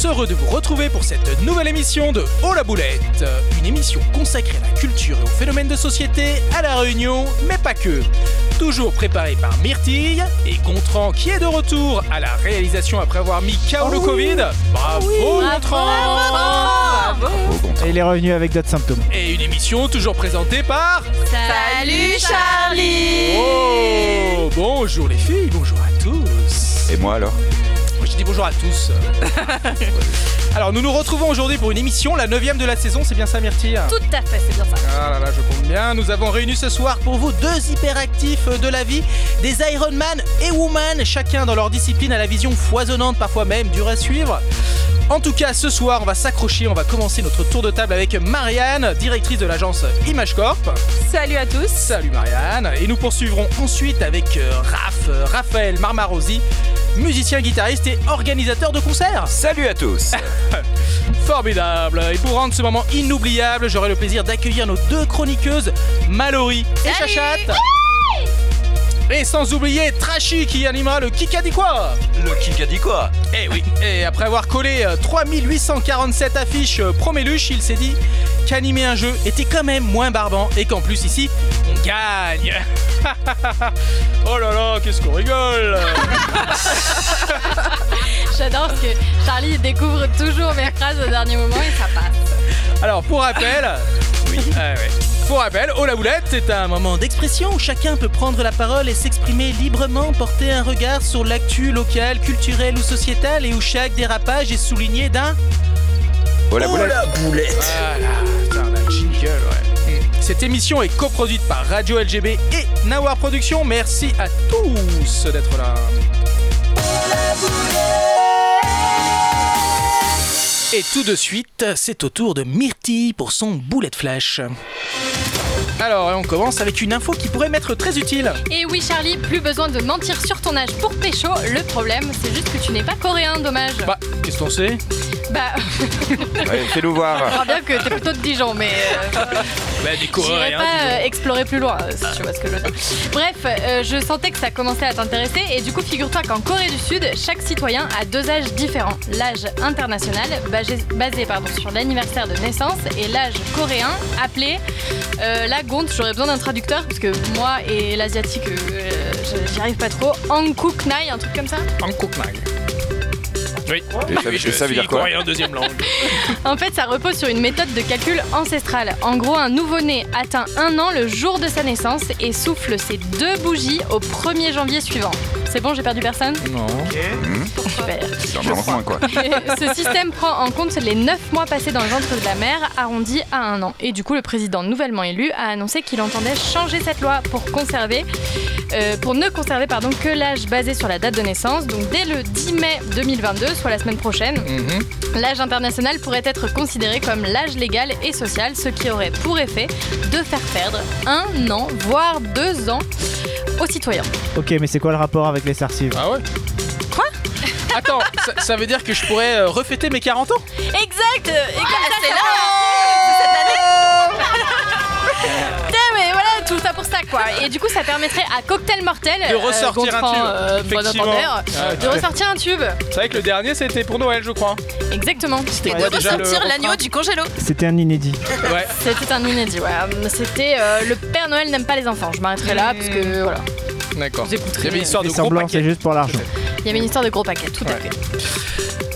Tous, heureux de vous retrouver pour cette nouvelle émission de Oh la boulette, une émission consacrée à la culture et aux phénomènes de société à La Réunion, mais pas que. Toujours préparée par Myrtille et Gontran qui est de retour à la réalisation après avoir mis KO le Covid. Bravo Gontran. Et il est revenu avec d'autres symptômes. Et une émission toujours présentée par... Salut Charlie. Oh Bonjour les filles, bonjour à tous. Et moi alors? Dis bonjour à tous. Alors nous nous retrouvons aujourd'hui pour une émission, la 9 de la saison, c'est bien ça Myrtille? Tout à fait, c'est bien ça. Ah là là, je compte bien. Nous avons réuni ce soir pour vous deux hyperactifs de la vie, des Iron Man et Woman, chacun dans leur discipline à la vision foisonnante, parfois même dure à suivre. En tout cas, ce soir, on va s'accrocher, on va commencer notre tour de table avec Marianne, directrice de l'agence Image Corp. Salut à tous. Salut Marianne. Et nous poursuivrons ensuite avec euh, Raph, euh, Raphaël Marmarosi, musicien, guitariste et organisateur de concerts. Salut à tous. Formidable. Et pour rendre ce moment inoubliable, j'aurai le plaisir d'accueillir nos deux chroniqueuses, Mallory et Salut. Chachat. Et sans oublier Trashy qui animera le Kikadi quoi? Le kick a dit quoi? Eh oui, et après avoir collé euh, 3847 affiches euh, Proméluche, il s'est dit qu'animer un jeu était quand même moins barbant et qu'en plus ici, gagne Oh là là, qu'est-ce qu'on rigole J'adore parce que Charlie découvre toujours mes phrases au dernier moment et ça passe. Alors pour rappel, oui, ah ouais. Pour rappel, Oh la boulette, c'est un moment d'expression où chacun peut prendre la parole et s'exprimer librement, porter un regard sur l'actu locale, culturelle ou sociétale et où chaque dérapage est souligné d'un Oh la boulette Voilà, putain, la jingle, ouais. Cette émission est coproduite par Radio LGB et Nawar Productions. Merci à tous d'être là. Et tout de suite, c'est au tour de Myrtille pour son boulet de flash. Alors, on commence avec une info qui pourrait m'être très utile. Et oui Charlie, plus besoin de mentir sur ton âge pour pécho. Le problème, c'est juste que tu n'es pas coréen, dommage. Bah, qu'est-ce qu'on sait? Bah, Ouais, Fais-nous voir voit bien que t'es plutôt de Dijon, mais euh, Bah, des j'irai pas euh, explorer plus loin, euh, si tu vois ce que je veux dire. Bref, euh, je sentais que ça commençait à t'intéresser et du coup, figure-toi qu'en Corée du Sud, chaque citoyen a deux âges différents. L'âge international, basé, basé, pardon, sur l'anniversaire de naissance, et l'âge coréen, appelé euh, la gonte. J'aurais besoin d'un traducteur parce que moi et l'asiatique, euh, je- j'y arrive pas trop. Hangkuknai, un truc comme ça. En Koknag. Oui, Et ça- Oui, et je ça veut suis dire quoi coréen deuxième langue. En fait, ça repose sur une méthode de calcul ancestrale. En gros, un nouveau-né atteint un an le jour de sa naissance et souffle ses deux bougies au 1er janvier suivant. C'est bon, j'ai perdu personne non. Super. Dans le moins quoi Ce système prend en compte les 9 mois passés dans le ventre de la mère, arrondis à un an. Et du coup, le président nouvellement élu a annoncé qu'il entendait changer cette loi pour conserver, euh, pour ne conserver pardon, que l'âge basé sur la date de naissance. Donc dès le 10 mai 2022, soit la semaine prochaine, Mhm. L'âge international pourrait être considéré comme l'âge légal et social, ce qui aurait pour effet de faire perdre un an, voire deux ans aux citoyens. Ok, mais c'est quoi le rapport avec les sarcives Ah ouais Quoi Attends, ça, ça veut dire que je pourrais euh, refêter mes 40 ans Exact Et comme ça, c'est là Putain, mais voilà, tout ça pour ça quoi. Et du coup, ça permettrait à Cocktail Mortel De ressortir un tube. euh, bon Effectivement. entendeur, Ah, de ressortir un tube. C'est vrai que le dernier c'était pour Noël, je crois. Exactement. C'était Ouais, quoi déjà le Sortir l'agneau du congélo. C'était un inédit. Ouais. C'était un inédit, ouais. C'était euh, le Père Noël n'aime pas les enfants. Je m'arrêterai là parce que voilà. D'accord. Il y avait une histoire de gros semblants, c'est paquet. juste pour l'argent. Il y avait une histoire de gros paquets, tout à fait.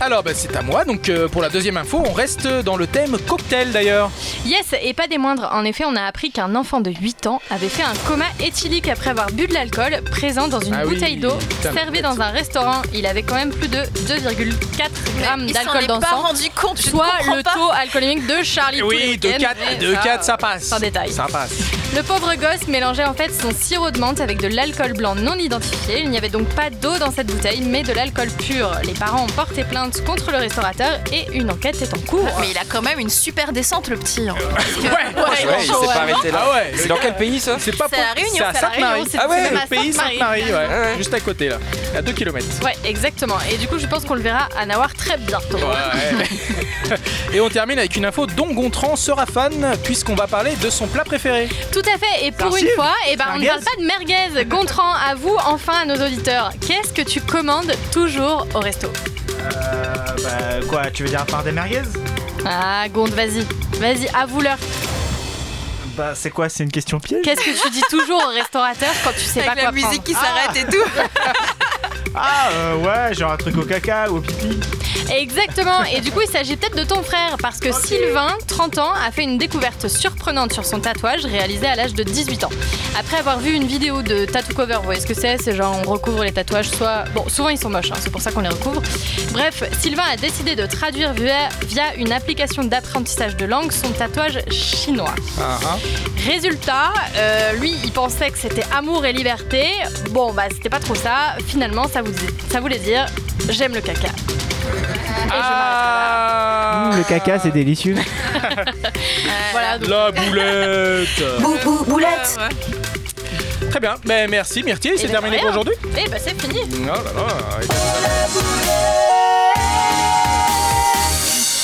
Alors bah, c'est à moi, donc euh, pour la deuxième info, on reste dans le thème cocktail d'ailleurs. Yes, et pas des moindres. En effet, on a appris qu'un enfant de 8 ans avait fait un coma éthylique après avoir bu de l'alcool présent dans une Ah oui, bouteille d'eau servie dans un restaurant. Il avait quand même plus de 2,4 grammes d'alcool dans le pas sang. rendu compte. je Soit le pas. taux alcoolémique de Charlie oui, de week-ends, 4, mais de 4 ça passe. Sans détail. Ça passe. Le pauvre gosse mélangeait en fait son sirop de menthe avec de l'alcool blanc non identifié. Il n'y avait donc pas d'eau dans cette bouteille, mais de l'alcool pur. Les parents ont porté plainte contre le restaurateur et une enquête est en cours. Mais il a quand même une super descente, le petit. hein. Ouais, Ouais, il s'est pas arrêté là Ah ouais, C'est dans quel pays ça C'est pas C'est à la Réunion, c'est à c'est à la Sainte-Marie. C'est- Ah ouais, c'est même à Le pays Sainte-Marie. Sainte-Marie, ouais. Ouais, ouais. Juste à côté là, à 2 km. Ouais, exactement. Et du coup, je pense qu'on le verra à Nawar très bientôt. Et on termine avec une info dont Gontran sera fan puisqu'on va parler de son plat préféré. Tout à fait, et pour une fois, eh ben, on ne Merguez parle pas de merguez. Gontran, à vous enfin à nos auditeurs. Qu'est-ce que tu commandes toujours au resto? Euh, bah, quoi, tu veux dire à part des merguez Ah, Gond, vas-y. Vas-y, avoue-leur. Bah, c'est quoi C'est une question piège Qu'est-ce que tu dis toujours au restaurateur quand tu sais Avec pas quoi la musique prendre qui s'arrête et tout. Ah, euh, ouais, genre un truc au caca ou au pipi. Exactement, et du coup il s'agit peut-être de ton frère, parce que Sylvain, 30 ans, a fait une découverte surprenante sur son tatouage réalisé à l'âge de 18 ans. Après avoir vu une vidéo de tattoo cover, vous voyez ce que c'est C'est genre on recouvre les tatouages, soit... Bon, souvent ils sont moches, hein, c'est pour ça qu'on les recouvre. Bref, Sylvain a décidé de traduire via, via une application d'apprentissage de langue son tatouage chinois. Ah, ah. Résultat, euh, lui, il pensait que c'était amour et liberté. Bon, bah, c'était pas trop ça. Finalement, ça, vous, ça voulait dire j'aime le caca. Et je Ah, Mmh, le caca, c'est délicieux. m'arrête. Voilà, donc, La boulette Bou, bou, boulette. Très bien, mais merci Myrtille, c'est terminé rien. pour aujourd'hui eh bah, c'est fini. Oh là là,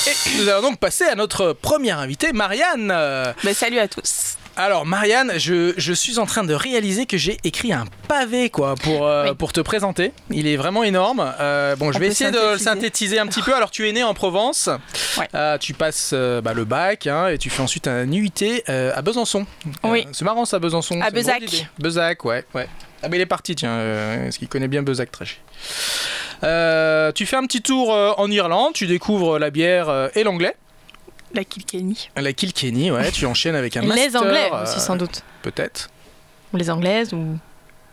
et nous allons donc passer à notre première invitée, Marianne. Bah, salut à tous. Alors Marianne, je, je suis en train de réaliser que j'ai écrit un pavé quoi pour, euh, Oui. pour te présenter. Il est vraiment énorme. Euh, bon, je On vais essayer de le synthétiser. un petit peu. Alors tu es né en Provence. Ouais. Euh, tu passes bah, le bac hein, et tu fais ensuite un UIT à Besançon. Oui. C'est marrant ça Besançon. À Bezac. Bezac, ouais, ouais. Ah mais il est parti tiens, parce qu'il connaît bien Bezac Trachy. Tu fais un petit tour en Irlande, tu découvres la bière et l'anglais. La Kilkenny. La Kilkenny, ouais, tu enchaînes avec un Les master. Anglais euh, aussi, sans doute. Peut-être. Ou les Anglaises, ou.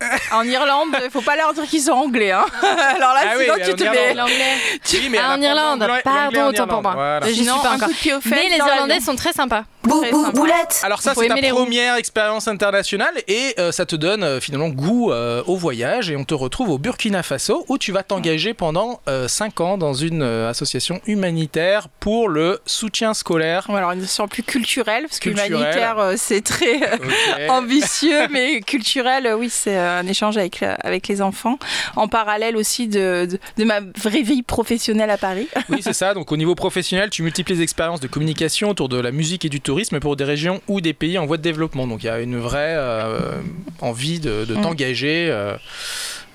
En Irlande, faut pas leur dire qu'ils sont anglais. Hein. Alors là, Ah sinon tu te mets. L'anglais. Oui, mais Ah, en Irlande, pardon, autant pour moi. voilà. J'y suis pas encore. coup de pied aux fesses Mais les Irlandais sont très sympas. Bou, bou, boulette. Alors ça, c'est ta première expérience internationale et euh, ça te donne euh, finalement goût euh, au voyage et on te retrouve au Burkina Faso où tu vas t'engager pendant 5 ans dans une euh, association humanitaire pour le soutien scolaire. Alors une notion plus culturelle, parce que Culturelle. humanitaire, euh, c'est très ambitieux, mais culturel, oui, c'est euh, un échange avec, avec les enfants, en parallèle aussi de, de, de ma vraie vie professionnelle à Paris. Oui, c'est ça. Donc au niveau professionnel, tu multiplies les expériences de communication autour de la musique et du tourisme pour des régions ou des pays en voie de développement. Donc il y a une vraie euh, envie de, de Mm. t'engager. euh,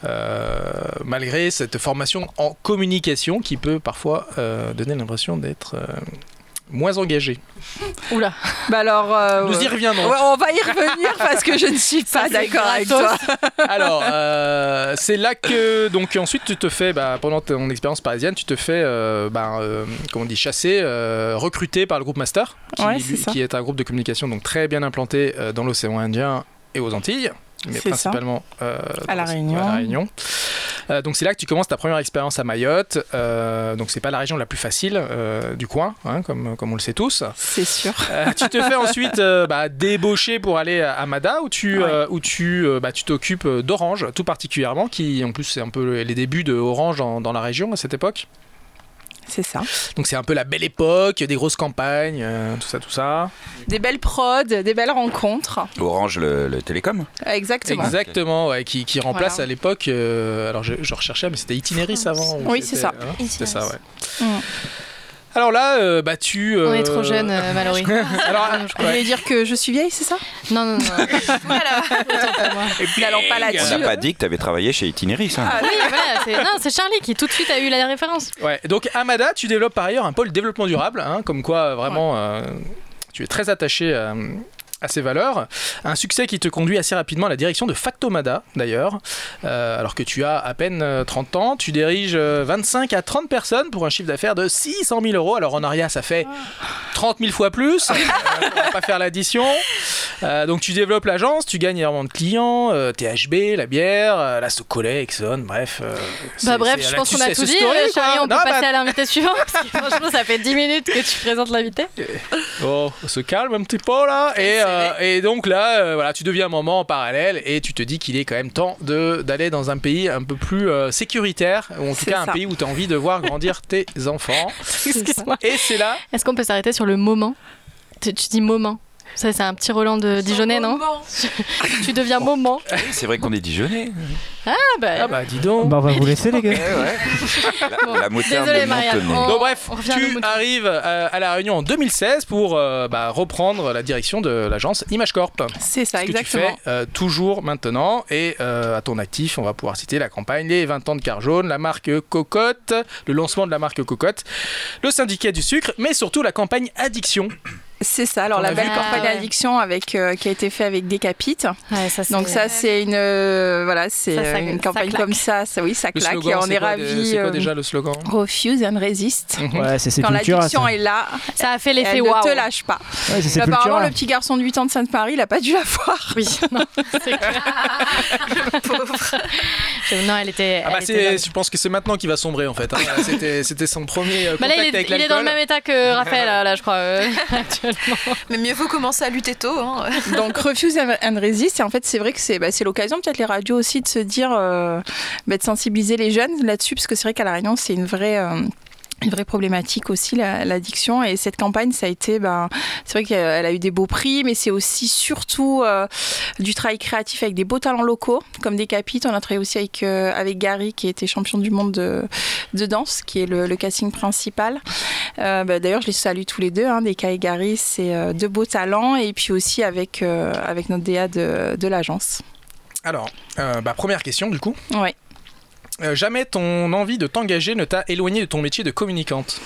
euh, malgré cette formation en communication qui peut parfois donner l'impression d'être moins engagé. Oula. Bah alors, euh, Nous y reviendrons. Ouais, on va y revenir parce que je ne suis pas d'accord avec toi. Alors, euh, c'est là que donc ensuite tu te fais bah, pendant ton expérience parisienne, tu te fais euh, bah, euh, comment on dit chasser, euh, recruté par le groupe Master, qui, Ouais, qui est un groupe de communication donc très bien implanté euh, dans l'océan Indien et aux Antilles, mais principalement euh, À La Réunion. à La Réunion. Euh, donc c'est là que tu commences ta première expérience à Mayotte. Euh, donc c'est pas la région la plus facile euh, du coin, hein, comme, comme on le sait tous. C'est sûr. Tu te fais ensuite bah, débaucher pour aller à Amada où tu, Ouais. où tu bah, tu t'occupes d'Orange tout particulièrement qui en plus c'est un peu les débuts de Orange dans, dans la région à cette époque C'est ça. donc c'est un peu la belle époque des grosses campagnes euh, tout ça tout ça Des belles prods, des belles rencontres. Orange le, le télécom. Exactement. exactement ouais, qui, qui remplace Voilà. à l'époque euh, alors je, je recherchais mais c'était Itinéris avant ou Oui, c'est ça. hein, c'était ça ouais Mm. Alors là euh, bah tu On est euh, trop jeune, euh, Mallory. alors Vous voulez dire que je suis vieille, c'est ça? Non, non, non. Moi. et puis N'allons pas On là-dessus. n'a pas dit que tu avais travaillé chez Itinéris. hein. Ah, Oui, voilà, c'est non, c'est Charlie qui tout de suite a eu la référence. Ouais, donc Amada, tu développes par ailleurs un pôle développement durable, hein, comme quoi euh, vraiment euh, tu es très attaché à, à ces valeurs. Un succès qui te conduit assez rapidement à la direction de Factomada d'ailleurs, Euh, alors que tu as à peine euh, 30 ans. Tu diriges euh, 25 à 30 personnes pour un chiffre d'affaires de 600 000 euros. Alors en Aria, ça fait 30 000 fois plus. Euh, on va pas faire l'addition. Euh, donc tu développes l'agence, tu gagnes énormément de clients, euh, THB, la bière, euh, la Socolais, Exxon, bref. euh, Bah bref, je pense qu'on a tout dit. story, euh. Charlie, on peut Non, bah, passer à l'invité suivant. Parce que franchement, ça fait 10 minutes que tu présentes l'invité. Oh, on se calme un petit peu là. Et, euh, et donc là, euh, voilà, tu deviens un moment en parallèle et tu te dis qu'il est quand même temps de- d'aller dans un pays un peu plus euh, sécuritaire, ou en tout C'est cas un pays où tu as envie de voir grandir tes enfants. Excuse-moi. Et c'est là. Est-ce qu'on peut s'arrêter sur le moment? Tu, tu dis moment. Ça, c'est un petit Roland de Dijonais, non Tu deviens moment. C'est vrai qu'on est Dijonais. Ah bah, Ah bah dis donc. Bah, on va vous laisser, les gars. Bon, La moutarde désolé, de Marianne. Montenay. On- Donc bref, tu arrives à, à la Réunion en 2016 pour euh, bah, reprendre la direction de l'agence ImageCorp. C'est ça, Ce que tu exactement. fais euh, toujours maintenant. Et euh, à ton actif, on va pouvoir citer la campagne Les 20 ans de car jaune, la marque Cocotte, le lancement de la marque Cocotte, le syndicat du sucre, mais surtout la campagne Addiction. C'est ça. Alors la belle campagne Ah ouais. addiction avec euh, qui a été fait avec Decapit. Ouais, ça, c'est- Donc ça c'est une euh, voilà c'est euh, une campagne comme ça. Ça oui ça claque slogan, et on est de- ravis. C'est quoi déjà le slogan? Refuse and resist. Mhm. Ouais, c'est Quand l'addiction est là, ça a fait l'effet elle ne waouh. te lâche pas. Ouais, Apparemment le petit garçon de 8 ans de Sainte-Marie, il a pas dû la voir. Oui, non, c'est clair. Je- Non, elle était. Ah bah elle était je pense que c'est maintenant qu'il va sombrer en fait. hein. C'était, c'était son premier Bah là, il est, avec il est l'alcool. dans le même état que Raphaël, là, je crois. Mais mieux vaut commencer à lutter tôt. Hein. Donc refuse and resist. Et en fait c'est vrai que c'est bah, l'occasion peut-être les radios aussi de se dire euh, bah, de sensibiliser les jeunes là-dessus parce que c'est vrai qu'à la Réunion c'est une vraie euh, une vraie problématique aussi la- l'addiction. Et cette campagne ça a été ben c'est vrai qu'elle a eu des beaux prix mais c'est aussi surtout euh, du travail créatif avec des beaux talents locaux comme des capites. On a travaillé aussi avec euh, avec Gary qui était champion du monde de, de danse qui est le, le casting principal. Euh, bah, d'ailleurs je les salue tous les deux hein, Deka et Gary. C'est deux beaux talents. Et puis aussi avec avec notre DA de, de l'agence. Alors, bah, première question du coup. ouais jamais ton envie de t'engager ne t'a éloigné de ton métier de communicante.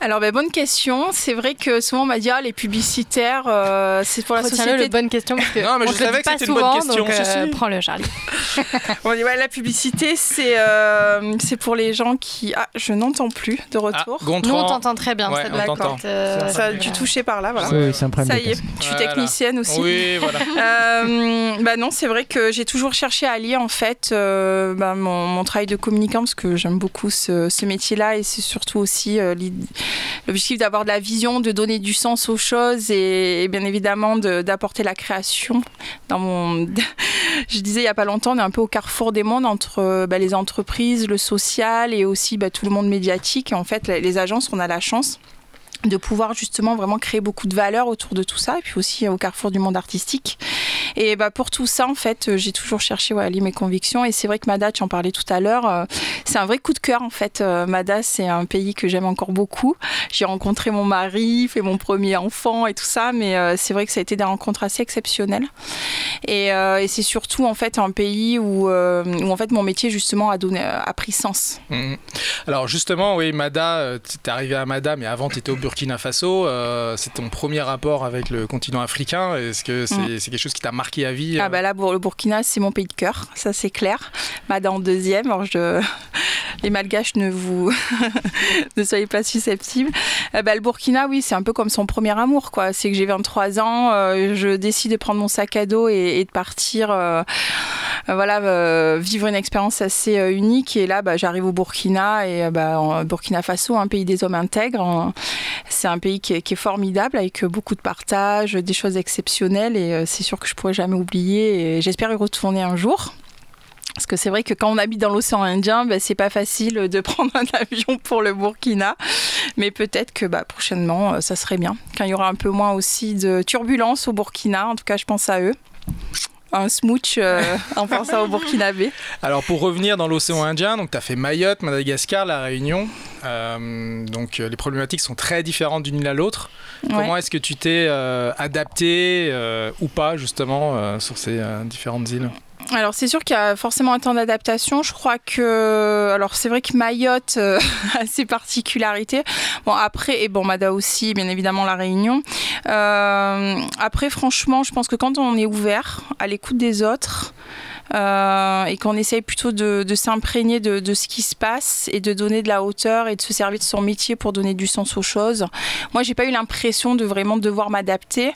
Alors bah, bonne question c'est vrai que souvent on m'a dit ah, les publicitaires euh, c'est pour la Retiens-le, société le bonne question, parce que Non, mais on je le savais que pas c'était une bonne souvent, question, donc, euh. Prends-le, Charlie. On dit ouais, la publicité, c'est euh, c'est pour les gens qui. Ah, je n'entends plus de Ah, retour. Nous, on t'entend très bien. Ouais, ça euh, ça a dû toucher par là, voilà. Oui, oui, c'est un problème. Ça y est, casque. je suis Voilà. technicienne aussi. Oui, voilà. Euh, bah non, c'est vrai que j'ai toujours cherché à lier en fait euh, bah, mon, mon travail de communicant parce que j'aime beaucoup ce, ce métier-là et c'est surtout aussi euh, l'objectif d'avoir de la vision, de donner du sens aux choses et, bien évidemment de- d'apporter la création. Dans mon, je disais il y a pas longtemps, on est un peu au carrefour des mondes entre euh, bah, les entreprises, le social et aussi bah, tout le monde médiatique. Et en fait, les agences, on a la chance de pouvoir justement vraiment créer beaucoup de valeur autour de tout ça et puis aussi euh, au carrefour du monde artistique. Et bah, pour tout ça, en fait, euh, j'ai toujours cherché ouais, à lier mes convictions. Et c'est vrai que Mada, tu en parlais tout à l'heure, euh, c'est un vrai coup de cœur, en fait. Mada, c'est un pays que j'aime encore beaucoup. J'ai rencontré mon mari, fait mon premier enfant et tout ça, mais c'est vrai que ça a été des rencontres assez exceptionnelles. Et, c'est surtout, en fait, un pays où, où en fait, mon métier, justement, a, donné, a pris sens. Mhm. Alors justement, oui, Mada, euh, t'es arrivé à Mada, mais avant t'étais au Burkina Faso. euh, c'est ton premier rapport avec le continent africain. Est-ce que c'est Mm. quelque chose qui t'a marqué à vie euh Ah bah là, pour le Burkina, c'est mon pays de cœur, ça c'est clair. Mada en deuxième, alors je... les Malgaches ne vous ne soyez pas susceptibles. Euh, bah, le Burkina, oui, c'est un peu comme son premier amour, quoi. C'est que j'ai 23 ans, euh, je décide de prendre mon sac à dos et, et de partir, euh, voilà, vivre une expérience assez unique. Et là, bah, j'arrive au Burkina et bah, en Burkina Faso, un pays des hommes intègres. en- C'est un pays qui est, formidable avec euh, beaucoup de partage, des choses exceptionnelles et euh, c'est sûr que je pourrais jamais oublier et j'espère y retourner un jour. Parce que c'est vrai que quand on habite dans l'océan Indien, bah, c'est pas facile de prendre un avion pour le Burkina. Mais peut-être que bah, prochainement, euh, ça serait bien. Quand il y aura un peu moins aussi de turbulences au Burkina, en tout cas, je pense à eux. Un smooch euh, en pensant au Burkinabé. Alors pour revenir dans l'océan Indien, donc tu as fait Mayotte, Madagascar, La Réunion. Euh, donc euh, les problématiques sont très différentes d'une île à l'autre. Comment est-ce que tu t'es euh, adapté ou pas justement sur ces différentes îles? Alors c'est sûr qu'il y a forcément un temps d'adaptation. Je crois que alors c'est vrai que Mayotte euh, a ses particularités. Bon après et bon Mada aussi bien évidemment la Réunion. Euh, après franchement je pense que quand on est ouvert à l'écoute des autres. Euh, et qu'on essaye plutôt de, s'imprégner de, ce qui se passe et de donner de la hauteur et de se servir de son métier pour donner du sens aux choses. Moi, j'ai pas eu l'impression de vraiment devoir m'adapter.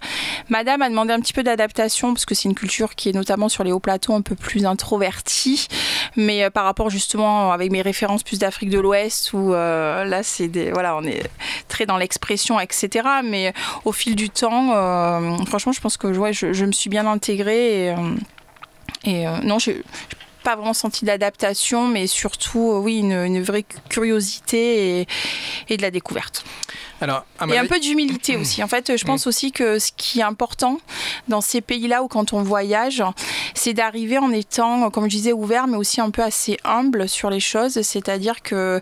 Madame a demandé un petit peu d'adaptation parce que c'est une culture qui est notamment sur les hauts plateaux un peu plus introvertie, mais euh, par rapport justement avec mes références plus d'Afrique de l'Ouest où euh, là c'est voilà on est très dans l'expression etc. Mais au fil du temps, franchement je pense que ouais, je, je me suis bien intégrée et euh, non j'ai pas vraiment senti d'adaptation, mais surtout, oui, une, vraie curiosité et, et de la découverte. Alors, et un peu d'humilité aussi. En fait, je pense aussi que ce qui est important dans ces pays-là où quand on voyage, c'est d'arriver en étant, comme je disais, ouvert, mais aussi un peu assez humble sur les choses. C'est-à-dire que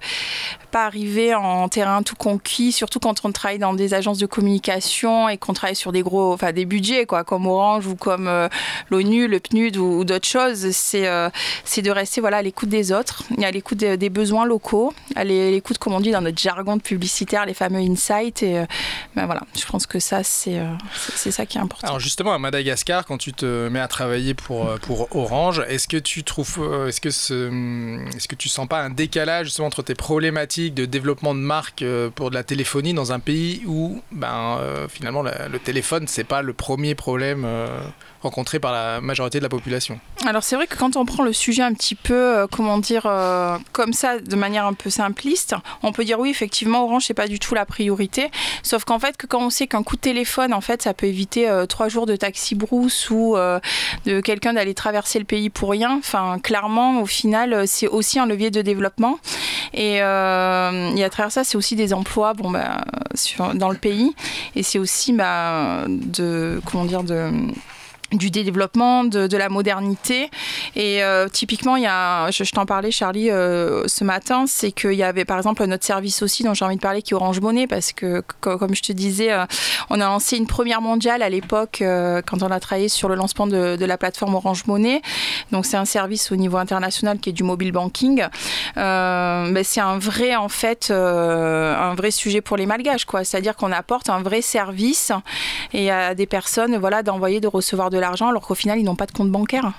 pas arriver en terrain tout conquis, surtout quand on travaille dans des agences de communication et qu'on travaille sur des gros, enfin des budgets, quoi, comme Orange ou comme euh, l'ONU, le PNUD ou, d'autres choses. C'est euh, c'est de rester voilà, à l'écoute des autres, à l'écoute des, besoins locaux, à l'écoute, comme on dit dans notre jargon publicitaire, les fameux insights. Et euh, ben voilà, je pense que ça, c'est c'est ça qui est important. Alors justement, à Madagascar, quand tu te mets à travailler pour, pour Orange, est-ce que tu trouves, est-ce que, ce, est-ce que tu sens pas un décalage justement entre tes problématiques de développement de marque euh, pour de la téléphonie dans un pays où ben, euh, finalement le téléphone, c'est pas le premier problème euh, rencontré par la majorité de la population. Alors c'est vrai que quand on prend le sujet un petit peu, euh, comment dire, euh, comme ça, de manière un peu simpliste, on peut dire oui, effectivement, Orange, c'est pas du tout la priorité. Sauf qu'en fait, que quand on sait qu'un coup de téléphone, en fait, ça peut éviter euh, trois jours de taxi brousse ou de quelqu'un d'aller traverser le pays pour rien, enfin, clairement, au final, c'est aussi un levier de développement. Et, et à travers ça, c'est aussi des emplois bon, bah, dans le pays. Et c'est aussi bah, de, comment dire, de du développement, de, la modernité. Et euh, typiquement, il y a, je, t'en parlais, Charlie, euh, ce matin, c'est qu'il y avait par exemple notre service aussi dont j'ai envie de parler qui est Orange Monnaie, parce que, comme je te disais, euh, on a lancé une première mondiale à l'époque quand on a travaillé sur le lancement de, la plateforme Orange Monnaie. Donc, c'est un service au niveau international qui est du mobile banking. mais c'est un vrai, en fait, un vrai sujet pour les malgaches, quoi. C'est-à-dire qu'on apporte un vrai service et à des personnes, voilà, d'envoyer, de recevoir de l'argent alors qu'au final, ils n'ont pas de compte bancaire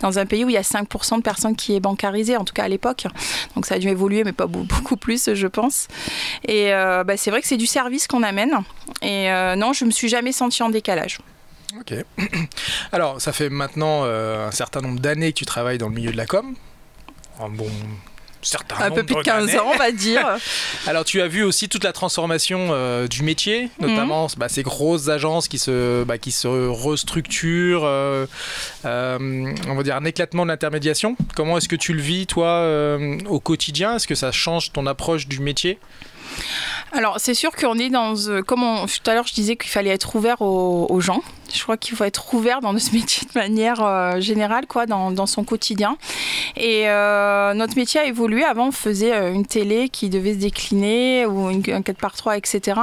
dans un pays où il y a 5% de personnes qui est bancarisées, en tout cas à l'époque. Donc ça a dû évoluer, mais pas beaucoup plus, je pense. Et euh, bah, c'est vrai que c'est du service qu'on amène. Et euh, non, je me suis jamais sentie en décalage. Ok. Alors, ça fait maintenant euh, un certain nombre d'années que tu travailles dans le milieu de la com. Un peu plus de 15 ans, on va dire. Alors, tu as vu aussi toute la transformation euh, du métier, notamment mhm. bah, ces grosses agences qui se, bah, qui se restructurent, euh, euh, on va dire un éclatement de l'intermédiation. Comment est-ce que tu le vis, toi, au quotidien? Est-ce que ça change ton approche du métier? Alors, c'est sûr qu'on est dans. comme tout à l'heure, je disais qu'il fallait être ouvert aux gens. Je crois qu'il faut être ouvert dans notre métier de manière euh, générale, quoi, dans, dans, son quotidien. Et euh, notre métier a évolué. Avant, on faisait euh, une télé qui devait se décliner ou une, un 4 par 3 etc.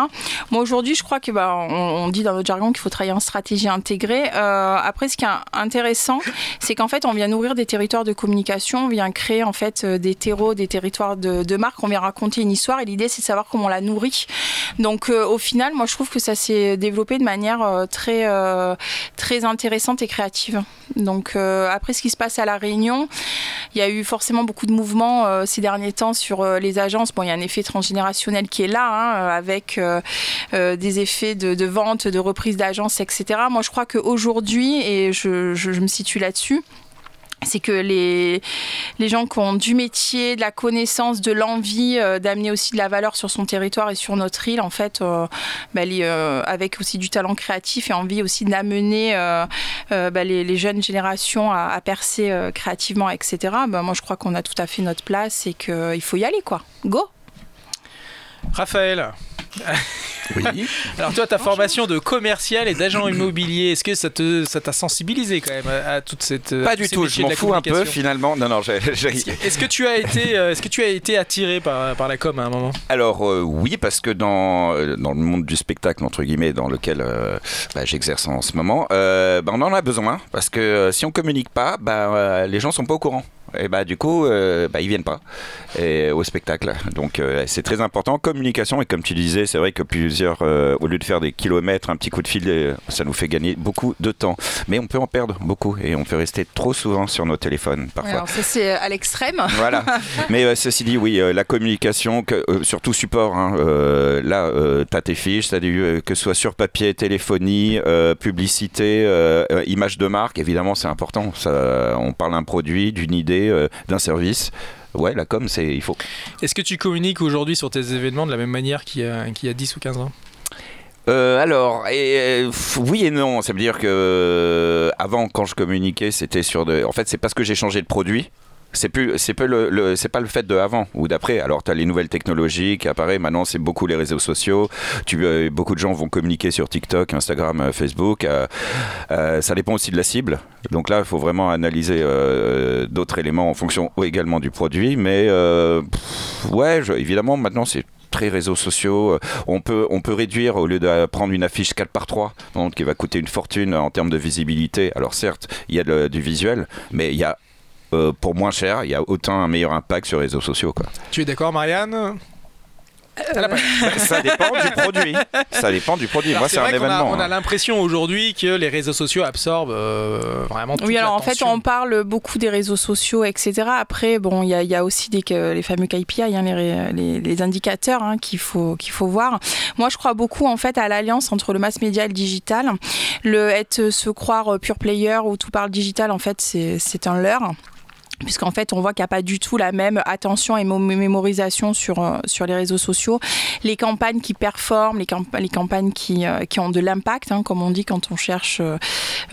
Moi, aujourd'hui, je crois que bah, on, dit dans notre jargon qu'il faut travailler en stratégie intégrée. après, ce qui est intéressant, c'est qu'en fait, on vient nourrir des territoires de communication, on vient créer en fait des terreaux, des territoires de, de marque, on vient raconter une histoire. Et l'idée, c'est de savoir comment on la nourrit. Donc, au final, moi, je trouve que ça s'est développé de manière très euh, très intéressante et créative. Donc euh, après ce qui se passe à La Réunion, il y a eu forcément beaucoup de mouvements euh, ces derniers temps sur les agences. Bon, il y a un effet transgénérationnel qui est là, hein, avec des effets de, vente, de reprise d'agences, etc. Moi, je crois qu'aujourd'hui, et je me situe là-dessus, c'est que les, les gens qui ont du métier, de la connaissance, de l'envie euh, d'amener aussi de la valeur sur son territoire et sur notre île, en fait, euh, bah, euh, avec aussi du talent créatif et envie aussi d'amener bah, les, jeunes générations à, percer créativement, etc. Bah, moi, je crois qu'on a tout à fait notre place et qu'il faut y aller, quoi. Go Raphaël oui. Alors toi, ta formation de commercial et d'agent immobilier, est-ce que ça te ça t'a sensibilisé quand même à, toute cette Pas du tout. Je m'en fous un peu finalement. Non non. Est-ce que, tu as été euh, est-ce que tu as été attiré par, par la com à un moment Alors euh, oui, parce que dans euh, dans le monde du spectacle entre guillemets dans lequel bah, j'exerce en ce moment, bah, on en a besoin parce que si on communique pas, bah, les gens sont pas au courant et bah du coup euh, bah, ils viennent pas. Et, au spectacle. Donc euh, c'est très important. Communication et comme tu disais c'est vrai que plusieurs euh, au lieu de faire des kilomètres un petit coup de fil ça nous fait gagner beaucoup de temps. Mais on peut en perdre beaucoup et on peut rester trop souvent sur nos téléphones parfois. ça c'est à l'extrême. Voilà. Mais ceci dit oui la communication que, surtout support hein, là tu as tes fiches as que ce soit sur papier téléphonie publicité image de marque évidemment c'est important. Ça, on parle d'un produit d'une idée euh, d'un service. Ouais, la com, c'est il faut. Est-ce que tu communiques aujourd'hui sur tes événements de la même manière qu'il y, a, 10 ou 15 ans? Euh, alors, et, oui et non. Ça veut dire que avant, quand je communiquais, c'était sur de. En fait, c'est parce que j'ai changé de produit c'est plus c'est pas le, c'est pas le fait de avant ou d'après. Alors tu as les nouvelles technologies qui apparaissent. Maintenant c'est beaucoup les réseaux sociaux. Tu euh, beaucoup de gens vont communiquer sur TikTok Instagram euh, Facebook. Euh, ça dépend aussi de la cible. Donc là il faut vraiment analyser d'autres éléments en fonction également du produit. Mais ouais évidemment maintenant c'est très réseaux sociaux. On peut, on peut réduire au lieu de prendre une affiche 4 par 3 donc, qui va coûter une fortune en termes de visibilité. Alors certes, il y a du visuel, mais il y a euh, pour moins cher, il y a autant un meilleur impact sur les réseaux sociaux. Quoi. Tu es d'accord, Marianne? Euh, ça dépend du produit. Ça dépend du produit. Moi, c'est un événement. On a, hein. l'impression aujourd'hui que les réseaux sociaux absorbent euh, vraiment toute Oui, alors en fait, on parle beaucoup des réseaux sociaux, etc. Après, bon, il y, a aussi des, les fameux KPI, hein, les, les, indicateurs hein, qu'il faut, qu'il faut voir. Moi, je crois beaucoup en fait à l'alliance entre le mass média et le digital. Le être se croire pure player ou tout parle digital, en fait, c'est un leurre puisqu'en fait on voit qu'il n'y a pas du tout la même attention et mémorisation sur, euh, sur les réseaux sociaux. Les campagnes qui performent, les, les campagnes qui, euh, qui ont de l'impact, hein, comme on dit quand on cherche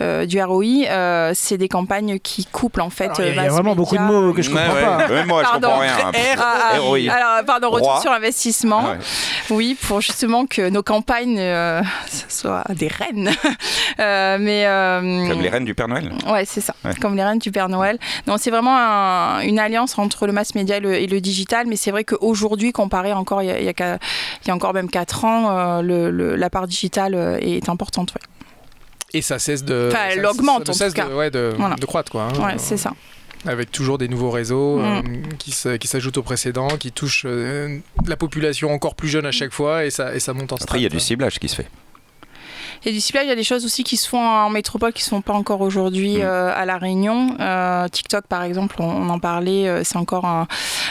euh, du ROI, c'est des campagnes qui couplent en fait. Il y, a vraiment beaucoup de mots que je comprends pas. moi je comprends rien. ROI. Alors, pardon, retour sur investissement. Ah oui, pour justement que nos campagnes soient des reines. mais, comme les reines du Père Noël. Ouais, c'est ça. Comme les reines du Père Noël. Non, c'est vraiment une alliance entre le mass média et le, digital, mais c'est vrai qu'aujourd'hui, comparé encore il y, a, il, y a, encore même 4 ans, euh, la part digitale euh, est importante. Et ça cesse de. Enfin, elle augmente en cesse tout cas. De, ouais, de, de croître, quoi. Hein. ouais, c'est ça avec toujours des nouveaux réseaux mm. euh, qui s'ajoutent aux précédents, qui touchent la population encore plus jeune à chaque fois et ça, et ça monte en Après, il y a du ciblage qui se fait. Et d'ici là, il y a des choses aussi qui se font en métropole qui ne se font pas encore aujourd'hui mm. euh, à La Réunion. Euh, TikTok, par exemple, on, en parlait, euh, c'est encore un,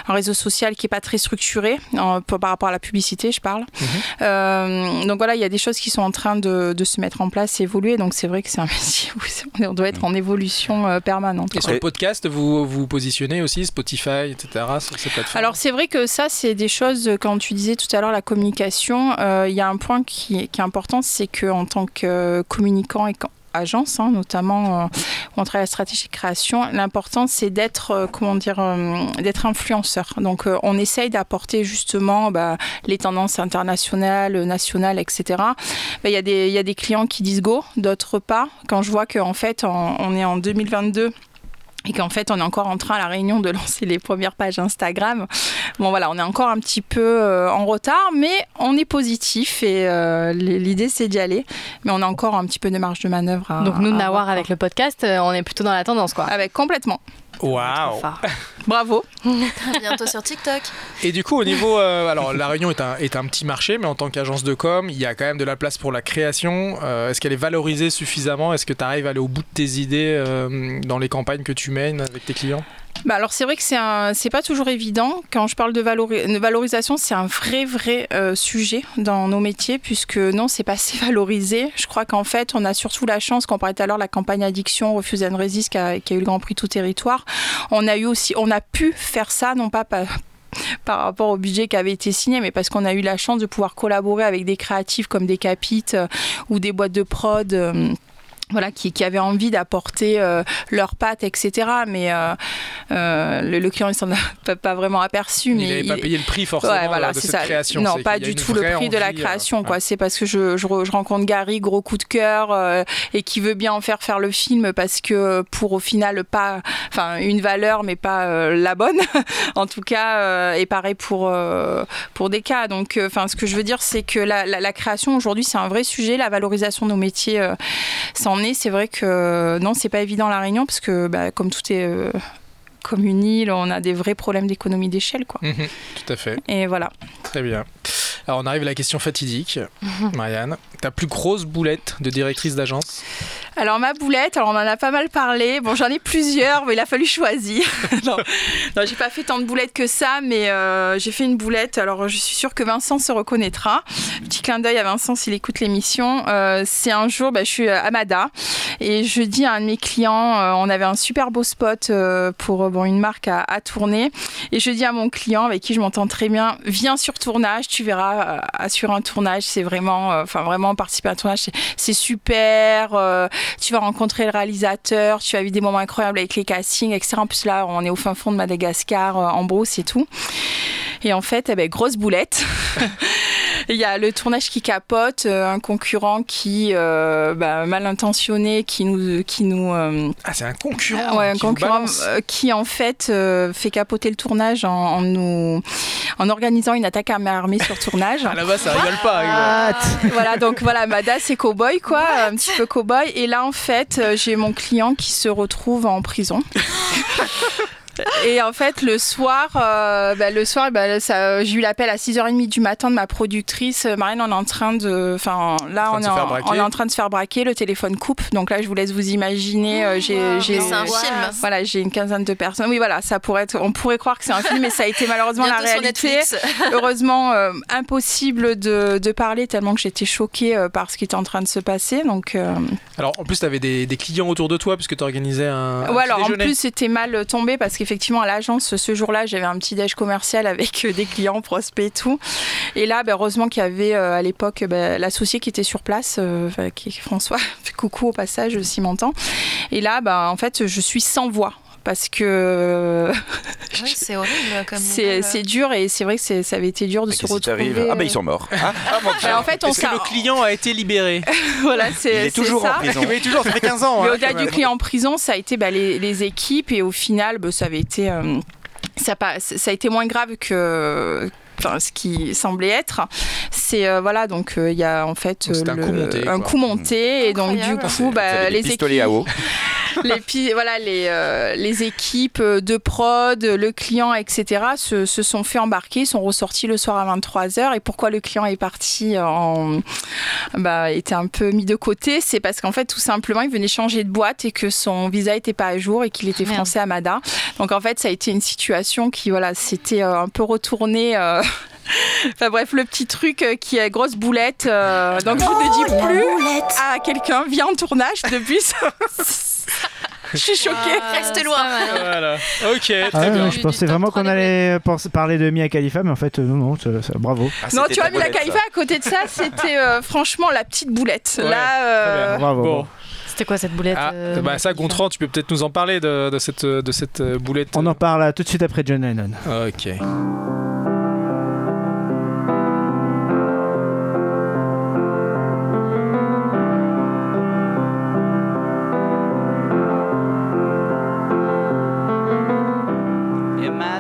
réseau social qui n'est pas très structuré par rapport à la publicité, je parle. Mm-hmm. donc voilà, il y a des choses qui sont en train de, se mettre en place, évoluer. Donc c'est vrai que c'est un métier où on doit être en évolution permanente. Et sur le podcast, vous vous positionnez aussi, Spotify, etc., sur ces plateformes? Alors c'est vrai que ça, c'est des choses, quand tu disais tout à l'heure la communication, il y a un point qui, qui est important, c'est qu'en tant que communicant et agence, hein, notamment euh, on travaille la stratégie de création. L'important, c'est d'être, euh, comment dire, euh, d'être influenceur. Donc, on essaye d'apporter justement bah, les tendances internationales, nationales, etc. Bah, il y a des clients qui disent go, d'autres pas. Quand je vois qu'en fait, on est en 2022 et qu'en fait on est encore en train à la réunion de lancer les premières pages Instagram. Bon voilà, on est encore un petit peu euh, en retard, mais on est positif et euh, l'idée c'est d'y aller. Mais on a encore un petit peu de marge de manœuvre. Donc nous, Nawar, avec le podcast, euh, on est plutôt dans la tendance quoi. Avec complètement. Waouh Bravo bientôt sur TikTok. Et du coup, au niveau. Euh, alors, La Réunion est un, est un petit marché, mais en tant qu'agence de com, il y a quand même de la place pour la création. Euh, est-ce qu'elle est valorisée suffisamment? Est-ce que tu arrives à aller au bout de tes idées euh, dans les campagnes que tu mènes avec tes clients? Bah alors c'est vrai que c'est c'est pas toujours évident. Quand je parle de, valorisation, c'est un vrai vrai euh, sujet dans nos métiers puisque non, c'est pas assez valorisé. Je crois qu'en fait, on a surtout la chance, qu'on parlait tout à l'heure, la campagne addiction Refuse and Resist qui a, eu le Grand Prix tout territoire. On a eu aussi, on a pu faire ça, non pas, par rapport au budget qui avait été signé, mais parce qu'on a eu la chance de pouvoir collaborer avec des créatifs comme des capites euh, ou des boîtes de prod. Euh, voilà, qui, qui, avaient envie d'apporter euh, leurs pattes, etc. Mais euh, euh, le, client, il s'en a pas, vraiment aperçu. Mais il n'avait pas payé le prix forcément voilà, de cette ça. création. Non, pas du tout le prix de la création. quoi. C'est parce que je, je, rencontre Gary, gros coup de cœur, et qui veut bien en faire faire le film parce que pour au final pas, enfin une valeur, mais pas la bonne. en tout cas, et pareil pour pour des cas. Donc, enfin, ce que je veux dire, c'est que la, la, la création aujourd'hui, c'est un vrai sujet. La valorisation de nos métiers, c'est vrai que non, c'est pas évident la Réunion parce que bah, comme tout est euh, comme une île, on a des vrais problèmes d'économie d'échelle, quoi. Mhm, tout à fait. Et voilà. Très bien. Alors on arrive à la question fatidique, Marianne. Ta plus grosse boulette de directrice d'agence Alors ma boulette, alors on en a pas mal parlé. Bon, j'en ai plusieurs, mais il a fallu choisir. non, non j'ai pas fait tant de boulettes que ça, mais euh, j'ai fait une boulette. Alors je suis sûre que Vincent se reconnaîtra. Petit clin d'œil à Vincent s'il écoute l'émission. Euh, c'est un jour, bah, je suis à Mada et je dis à un de mes clients, euh, on avait un super beau spot pour bon, une marque à, à, tourner, et je dis à mon client avec qui je m'entends très bien, viens sur tournage, tu verras sur un tournage, c'est vraiment, enfin vraiment participer à un tournage, c'est super tu vas rencontrer le réalisateur, tu vas vivre des moments incroyables avec les castings, etc. En plus, là, on est au fin fond de Madagascar, euh, en brousse et tout. Et en fait, eh ben, grosse boulette. Il y a le tournage qui capote, euh, un concurrent qui euh, bah, mal intentionné, qui nous, qui nous. ah, c'est un concurrent. Ouais, un concurrent qui en fait fait capoter le tournage en, nous, en organisant une attaque à main armée sur tournage. ah là-bas, ça rigole pas. voilà, donc voilà, Mada c'est cowboy quoi, un petit peu cowboy. Et là en fait, j'ai mon client qui se retrouve en prison. Et en fait, le soir, euh, bah, le soir, bah, j'ai eu l'appel à 6h30 du matin de ma productrice. Marine, on est en train de, enfin, là, on est, en, train de se faire braquer. Le téléphone coupe. Donc là, je vous laisse vous imaginer. Euh, j'ai, c'est un film. Voilà, j'ai une quinzaine de personnes. Oui, voilà, ça pourrait être, on pourrait croire que c'est un film, mais ça a été malheureusement la réalité. Heureusement, euh, impossible de, de, parler tellement que j'étais choquée par ce qui était en train de se passer. Donc. Alors, en plus, tu avais des, des, clients autour de toi puisque tu organisais un. Ouais, alors en plus, c'était mal tombé parce que effectivement, à l'agence, ce jour-là, j'avais un petit déj commercial avec euh, des clients, prospects et tout. Et là, ben, heureusement qu'il y avait euh, à l'époque ben, l'associé qui était sur place, euh, qui est François. Coucou au passage, s'il m'entend. Et là, ben, en fait, je suis sans voix parce que c'est horrible comme c'est dur et c'est vrai que ça avait été dur de se retrouver ah ben ils sont morts. ah, ah en fait on que le client a été libéré. Voilà c'est il est toujours ça. en prison. Mais toujours ça fait 15 ans mais hein, au-delà du client en prison ça a été bah, les, équipes et au final bah, ça avait été euh, ça, ça a été moins grave que Enfin, ce qui semblait être. C'est euh, voilà, donc euh, il y a en fait un coup monté, un coup monté et donc du coup, bah, les équipes, à eau. les, voilà, les, euh, les équipes de prod, le client, etc., se, se, sont fait embarquer, sont ressortis le soir à 23h. Et pourquoi le client est parti en. Bah, était un peu mis de côté C'est parce qu'en fait, tout simplement, il venait changer de boîte et que son visa n'était pas à jour et qu'il était français à Mada. Donc en fait, ça a été une situation qui, voilà, s'était euh, un peu retournée. Euh, Enfin bref, le petit truc euh, qui est grosse boulette. donc je ne dis oh, plus à quelqu'un, viens en tournage depuis ça. Je suis choquée. Ah, Reste loin. Voilà. Ok, très ah bien. Je pensais vraiment qu'on allait parler de Mia Khalifa, mais en fait, non, non, bravo. Ah, non, tu vois, Mia Khalifa, à côté de ça, c'était euh, franchement la petite boulette. Là, euh... bravo. Bon. C'était quoi cette boulette ah, euh, bah, Ça, Gontran, tu peux peut-être nous en parler de, de cette, de cette euh, boulette. On en parle tout de suite après John Lennon. Ok. Imagine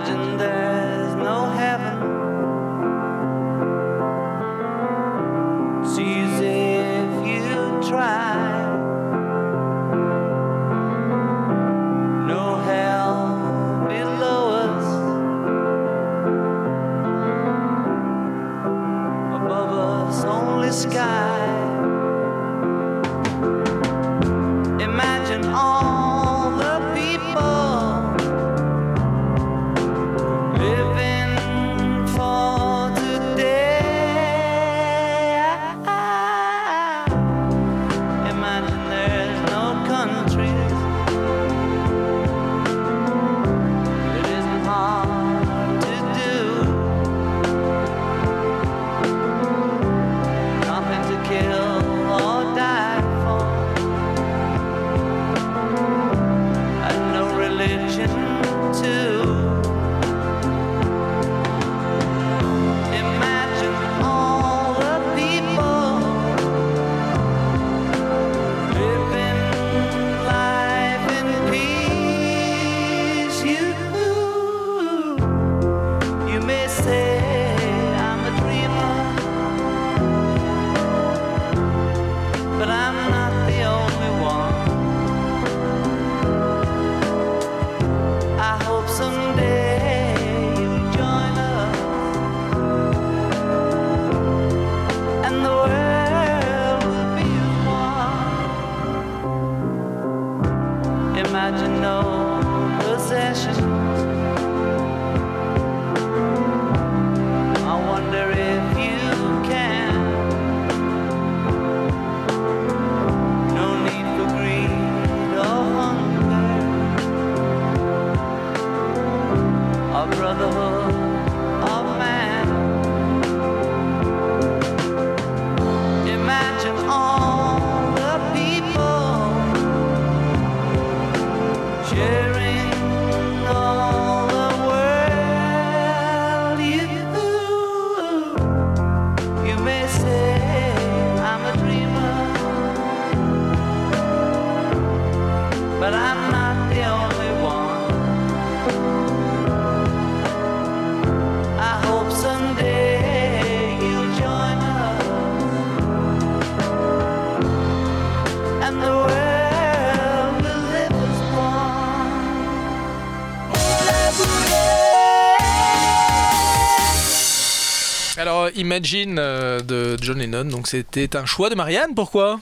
Imagine euh, de John Lennon, donc c'était un choix de Marianne, pourquoi?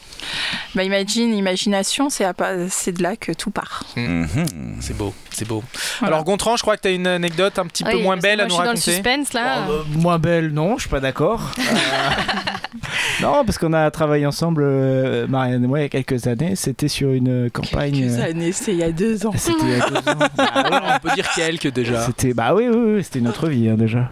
Bah, imagine, imagination, c'est de là que tout part. Mhm. C'est beau, c'est beau. Voilà. Alors, Gontran, je crois que tu as une anecdote un petit peu moins belle moi, à nous je suis dans le raconter. suspense là. Oh, euh, moins belle, non, je suis pas d'accord. Euh, non, parce qu'on a travaillé ensemble, euh, Marianne et moi, il y a quelques années. C'était sur une campagne. euh, années, c'est il y a deux ans. C'était il y a deux ans. Bah, ouais. On peut dire quelques déjà. C'était bah oui oui, oui c'était notre vie hein, déjà.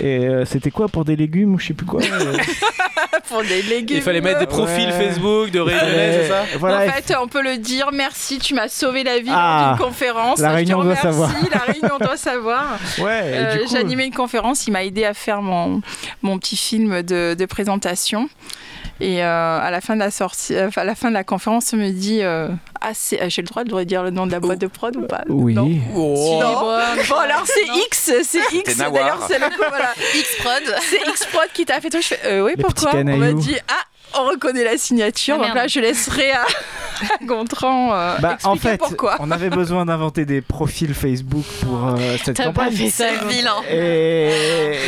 Et euh, c'était quoi pour des légumes ou je sais plus quoi. euh, Pour des légumes. Il fallait mettre des profils Ouais. Facebook de Réunionnais, c'est ça Voilà. en fait, on peut le dire, merci, tu m'as sauvé la vie Ah, d'une conférence. la Je te Réunion doit remercie, savoir. La Réunion doit savoir. ouais. Euh, coup, animé une conférence, il m'a aidé à faire mon, mon petit film de, de présentation. Et euh, à la fin de la sortie, euh, à la fin de la conférence, on me dit euh, ah, c'est- j'ai le droit de redire le nom de la boîte de prod ou pas? Oui. Non. Oh. Non. Bon alors c'est X, c'est X. D'ailleurs c'est le voilà. X-Prod. C'est X Prod qui t'a fait tout. Je fais euh, oui Les pourquoi? On m'a dit ah on reconnaît la signature. Ah, donc là je laisserai à, à Gontran euh, Bah, en fait, pourquoi. on avait besoin d'inventer des profils Facebook pour euh, cette T'as pas campagne. fait ça. C'est vilain. Et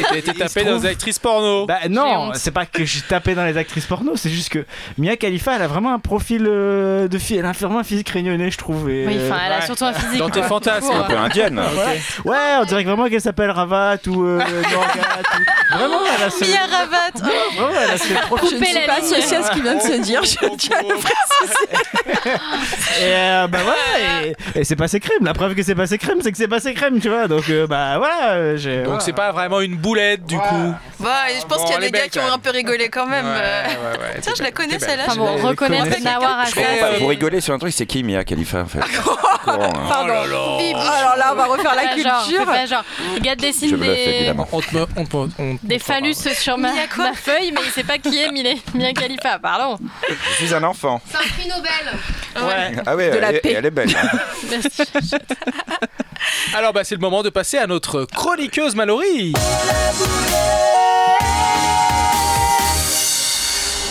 T'as été tapé dans les actrices porno. Bah J'ai non, c'est pas que je tapais dans les actrices porno, c'est juste que Mia Khalifa, elle a vraiment un profil euh, de fille, elle a vraiment un physique réunionnais, je trouve. et, Oui, enfin, elle a Ouais. surtout un physique. Dans tes fantasmes. Un peu indienne. Ouais, ouais, on dirait vraiment qu'elle s'appelle Ravat ou euh, Morgat. ou- Vraiment, elle a ce, Mia Ravat. Vraiment, elle a ce profil. Couper la pas ligne. Associée à ce qu'il vient de se dire. Je tiens à le Et euh, bah voilà, et, et c'est passé crème. La preuve que c'est passé crème, c'est que c'est passé crème, tu vois. Donc euh, bah voilà, j'ai. Donc voilà. c'est pas vraiment une boulette du coup. Bah, je pense Bon, qu'il y a des gars qui ont un peu rigolé quand même. Ouais, Tiens, je la connais celle-là. Enfin bon, reconnaître. Nawar vous rigolez sur un truc, c'est qui Mia Khalifa en fait Courant, hein. Pardon. Oh là. Alors on va refaire la culture. genre. Le gars Je dessine bluffe des, évidemment. On on des phallus sur ma, feuille, mais il sait pas qui est Mia, Mia Khalifa. Pardon. Je suis un enfant. C'est un prix Nobel. Ouais. Ah ouais, De la elle, est- paix. elle est belle. hein. Merci. Alors bah c'est le moment de passer à notre chroniqueuse Mallory.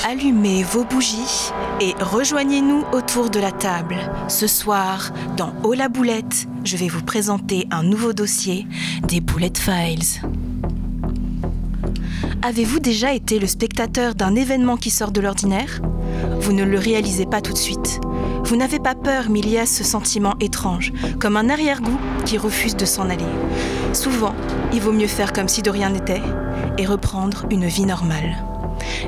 Allumez vos bougies et rejoignez-nous autour de la table. Ce soir, dans Oh la boulette, je vais vous présenter un nouveau dossier des Bullet Files. Avez-vous déjà été le spectateur d'un événement qui sort de l'ordinaire? Vous ne le réalisez pas tout de suite. Vous n'avez pas peur, mais il y a ce sentiment étrange, comme un arrière-goût qui refuse de s'en aller. Souvent, il vaut mieux faire comme si de rien n'était et reprendre une vie normale.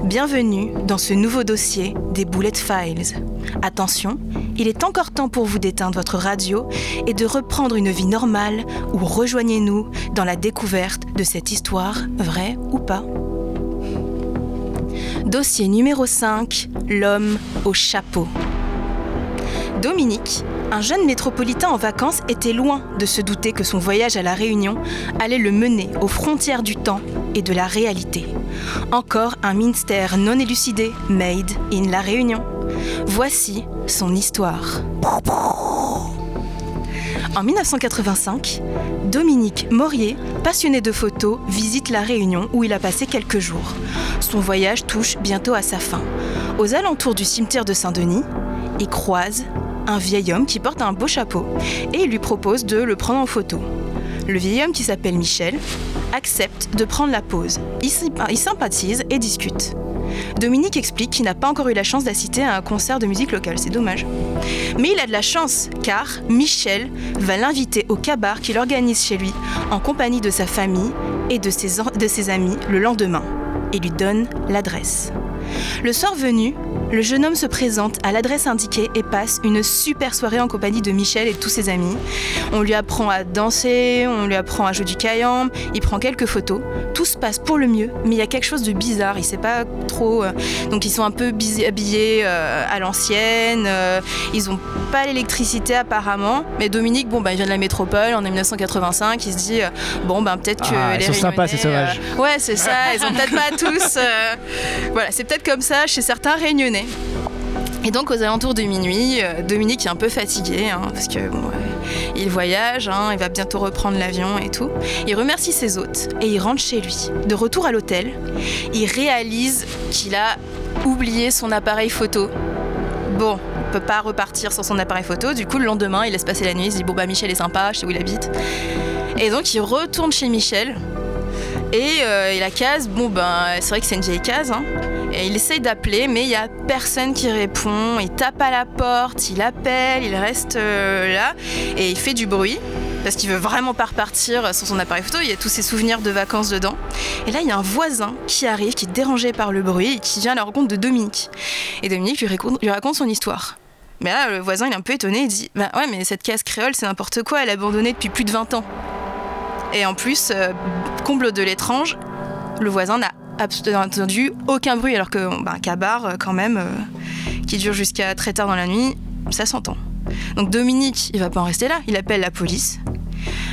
Bienvenue dans ce nouveau dossier des Bullet Files. Attention, il est encore temps pour vous d'éteindre votre radio et de reprendre une vie normale ou rejoignez-nous dans la découverte de cette histoire, vraie ou pas. Dossier numéro 5, l'homme au chapeau. Dominique, un jeune métropolitain en vacances, était loin de se douter que son voyage à La Réunion allait le mener aux frontières du temps et de la réalité. Encore un mystère non élucidé, made in La Réunion. Voici son histoire. En 1985, Dominique Morier, passionné de photos, visite La Réunion où il a passé quelques jours. Son voyage touche bientôt à sa fin. Aux alentours du cimetière de Saint-Denis, il croise un vieil homme qui porte un beau chapeau et il lui propose de le prendre en photo. Le vieil homme qui s'appelle Michel accepte de prendre la pause. Il sy- il sympathise et discute. Dominique explique qu'il n'a pas encore eu la chance d'assister à un concert de musique locale, c'est dommage. Mais il a de la chance, car Michel va l'inviter au cabaret qu'il organise chez lui, en compagnie de sa famille et de ses, de ses amis, le lendemain, et lui donne l'adresse. Le soir venu, le jeune homme se présente à l'adresse indiquée et passe une super soirée en compagnie de Michel et tous ses amis. On lui apprend à danser, on lui apprend à jouer du kayam, il prend quelques photos. Tout se passe pour le mieux, mais il y a quelque chose de bizarre, il sait pas trop. euh, donc ils sont un peu habillés euh, à l'ancienne, euh, ils ont pas l'électricité apparemment. Mais Dominique, bon bah il vient de la métropole, on est 1985, il se dit bon ben peut-être que Ah, ils sont sympas, ces sauvages. ouais c'est ça, ils ont peut-être pas tous. voilà, c'est peut-être comme ça chez certains Réunionnais. Et donc aux alentours de minuit, euh, Dominique est un peu fatigué hein, parce que euh, il voyage, hein, il va bientôt reprendre l'avion et tout. Il remercie ses hôtes et il rentre chez lui. De retour à l'hôtel, il réalise qu'il a oublié son appareil photo. Bon, il peut pas repartir sans son appareil photo. Du coup, le lendemain, il laisse passer la nuit. Il se dit bon bah Michel est sympa, je sais où il habite. Et donc il retourne chez Michel Et, euh, la case, bon ben c'est vrai que c'est une vieille case. hein. Il essaye d'appeler, mais il y a personne qui répond. Il tape à la porte, il appelle, il reste euh, là et il fait du bruit parce qu'il veut vraiment pas repartir sans son appareil photo. Il y a tous ses souvenirs de vacances dedans. Et là, il y a un voisin qui arrive, qui est dérangé par le bruit et qui vient à la rencontre de Dominique. Et Dominique lui raconte, son histoire. Mais là, le voisin, il est un peu étonné. Il dit Bah ouais, mais cette case créole, c'est n'importe quoi. Elle est abandonnée depuis plus de 20 ans. Et en plus, euh, comble de l'étrange, le voisin n'a entendu aucun bruit, alors que bah, cabar, euh, quand même, euh, qui dure jusqu'à très tard dans la nuit, ça s'entend. Donc Dominique, il va pas en rester là. Il appelle la police.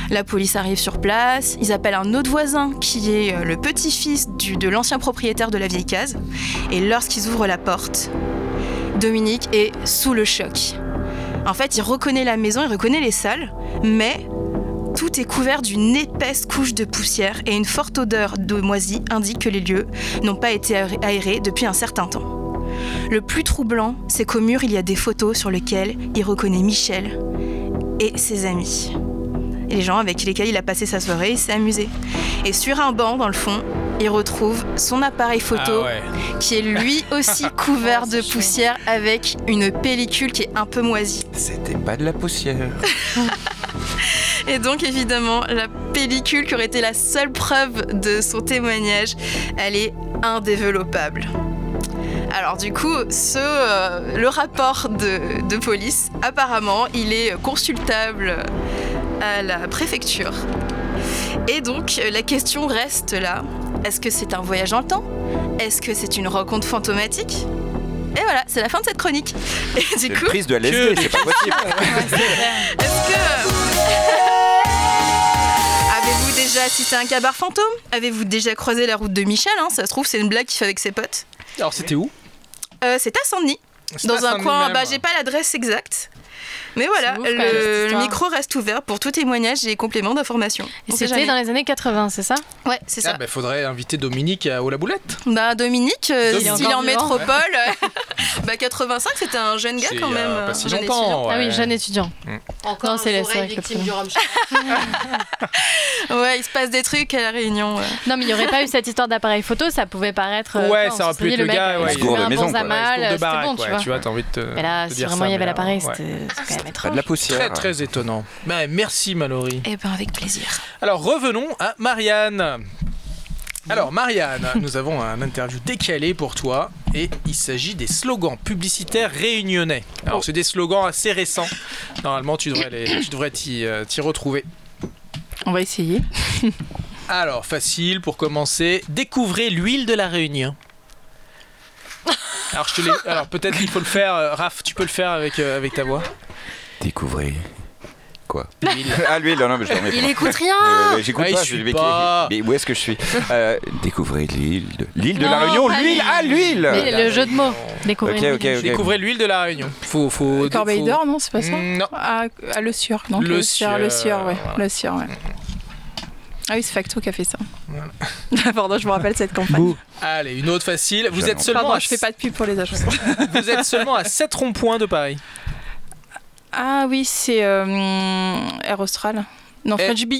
La police arrive sur place. Ils appellent un autre voisin qui est euh, le petit-fils de l'ancien propriétaire de la vieille case. Et lorsqu'ils ouvrent la porte, Dominique est sous le choc. En fait, il reconnaît la maison, il reconnaît les salles, mais tout est couvert d'une épaisse couche de poussière et une forte odeur de moisi indique que les lieux n'ont pas été aérés- aérés depuis un certain temps. Le plus troublant, c'est qu'au mur, il y a des photos sur lesquelles il reconnaît Michel et ses amis. Et les gens avec lesquels il a passé sa soirée, il s'est amusé. Et sur un banc, dans le fond, il retrouve son appareil photo Ah ouais. qui est lui aussi couvert de poussière avec une pellicule qui est un peu moisie. C'était pas de la poussière. Et donc évidemment, la pellicule qui aurait été la seule preuve de son témoignage, elle est indéveloppable. Alors du coup, ce, euh, le rapport de, de police, apparemment, il est consultable à la préfecture. Et donc, la question reste là. Est-ce que c'est un voyage dans le temps? Est-ce que c'est une rencontre fantomatique? Et voilà, c'est la fin de cette chronique. Et du C'est une coup, prise de LSD, c'est pas possible. est-ce que. Avez-vous déjà assisté à un cabaret fantôme? Avez-vous déjà croisé la route de Michel hein? Ça se trouve, c'est une blague qu'il fait avec ses potes. Alors c'était où? Euh, c'est à Saint-Denis, C'est dans un coin. Bah, j'ai pas l'adresse exacte. Mais voilà, ouf, le, micro reste ouvert pour tout témoignage et complément d'information. Et c'était dans les années 80, c'est ça? Ouais, c'est ça. Ah bah faudrait inviter Dominique à- au la boulette. Bah, Dominique, euh, s'il est en métropole, bah 85, c'était un jeune gars quand a même. pas un si jeune longtemps. étudiant. Ah oui, jeune étudiant. Encore Non, un c'est victime du. Ouais, il se passe des trucs à la réunion. ouais. Non, mais il n'y aurait pas eu cette histoire d'appareil photo, ça pouvait paraître. euh, Ouais, ça aurait se pu être le gars, il ouais, a il de un maison, bon c'était tu vois. tu vois, t'as envie de te. Mais là, si dire vraiment il y avait l'appareil, c'était Pas de la poussière. Très très étonnant. Bah, merci Mallory. Eh ben, avec plaisir. Alors revenons à Marianne. Alors Marianne, nous avons un interview décalé pour toi et il s'agit des slogans publicitaires réunionnais. Alors c'est des slogans assez récents. Normalement tu devrais les- tu devrais t'y euh, t'y retrouver. On va essayer. Alors facile pour commencer, découvrez l'huile de la Réunion. Alors je te l'ai- alors peut-être qu'il faut le faire, euh, Raph, tu peux le faire avec euh, avec ta voix. Découvrez. Quoi L'huile. Ah, lui, non, non, mais je dormais Il pas. écoute rien Euh, J'écoute Ah, il pas, suit je vais pas. Mais où est-ce que je suis Euh, Découvrez l'île de, l'île de Non, la Réunion. pas L'huile l'île. Ah, l'huile Mais le jeu de mots, découvrir. Ok, une ok, ville. ok. Découvrez l'huile de la Réunion. Faut faut Corbeil faut- d'or, non, c'est pas ça Mm, Non. Ah, à le sieur. Donc Le le sieur, le sieur, ouais. Le sieur, ouais. Ah oui, c'est Facto qui a fait ça. Voilà. Pardon, je me rappelle cette campagne. Bouh. Allez, une autre facile. Vous êtes seulement Pardon, à je fais pas de pub pour les agences. Vous êtes seulement à 7 ronds-points de Paris. Ah oui, c'est euh, Air Austral. Non, Eh. French Bee.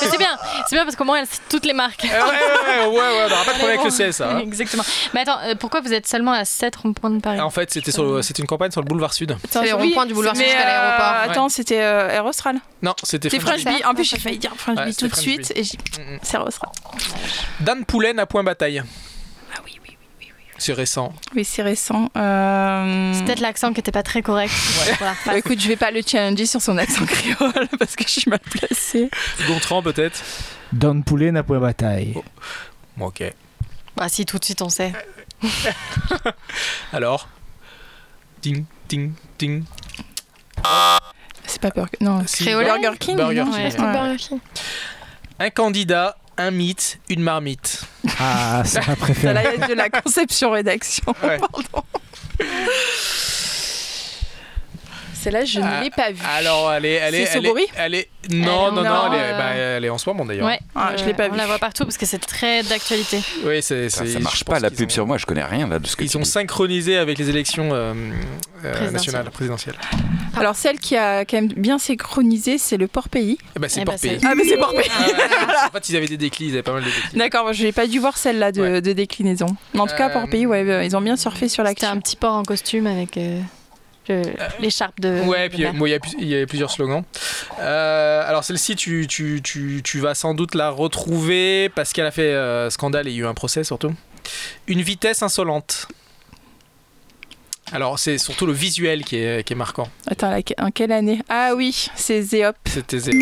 Mais c'est bien, c'est bien parce qu'au moins elle cite toutes les marques. ouais, ouais, ouais, ouais, on n'aura pas de problème avec le CS. hein. Exactement. Mais attends, euh, pourquoi vous êtes seulement à 7 ronds-points de Paris? En fait, c'était sur le- c'était une campagne sur le boulevard Sud. Attends, les ronds-points du boulevard mais, jusqu'à l'aéroport. euh, Attends, c'était euh, Air Austral. Non, c'était C'est French Bee. En plus, j'ai failli dire French Ouais, Bee tout de suite. Et j'ai Mm, mm. c'est Air Austral. Dan Poulen à Point Bataille. Ah oui, oui, oui. C'est récent. Oui, c'est récent. Euh... C'est peut-être l'accent qui était pas très correct. Voilà. Bah, écoute, je vais pas le challenger sur son accent créole parce que je suis mal placée. Gontran peut-être? Don Poulet n'a point bataille. Bon, ok. Bah si, tout de suite on sait. Alors? Ding, ding, ding. C'est pas Burger. Non, Si, Créole Burger- Burger King. Burger non King, Ouais, ouais. Ouais. Un candidat, un mythe, une marmite. Ah, c'est ma Ça, préférée. là, il y a de la conception-rédaction. Ouais. Pardon. Celle-là, je ne l'ai pas vue. Alors, elle est. Elle est, C'est elle est, Sobori elle est- Non, Elle- non, non, non, elle, est, euh, bah, elle est en ce moment d'ailleurs. Ouais, Ah, je l'ai pas on vue. la voit partout parce que c'est très d'actualité. Oui, c'est. Ça, marche pas la pub ont- sur moi, je connais rien là de ce que Ils tu ont dis. synchronisé avec les élections euh, euh, Présidentielles. nationales, présidentielles. Alors, celle qui a quand même bien synchronisé, c'est le Port-Pays. Eh ben, c'est Eh ben, c'est- pays. Ah, mais c'est Port-Pays. Ah ouais, en fait, ils avaient des déclins, ils avaient pas mal de déclins. D'accord, moi, je n'ai pas dû voir celle-là de, déclinaison. Mais en tout cas, Port-Pays, ouais, ils ont bien surfé sur C'était l'actu. un petit port en costume avec euh, l'écharpe de. Ouais, de puis il y, y a plusieurs slogans. Euh, alors celle-ci, tu, tu, tu, tu vas sans doute la retrouver parce qu'elle a fait euh, scandale et il y a eu un procès surtout. Une vitesse insolente. Alors c'est surtout le visuel qui est, qui est marquant. Attends, en quelle année? Ah oui, c'est Zéop. C'était zéro.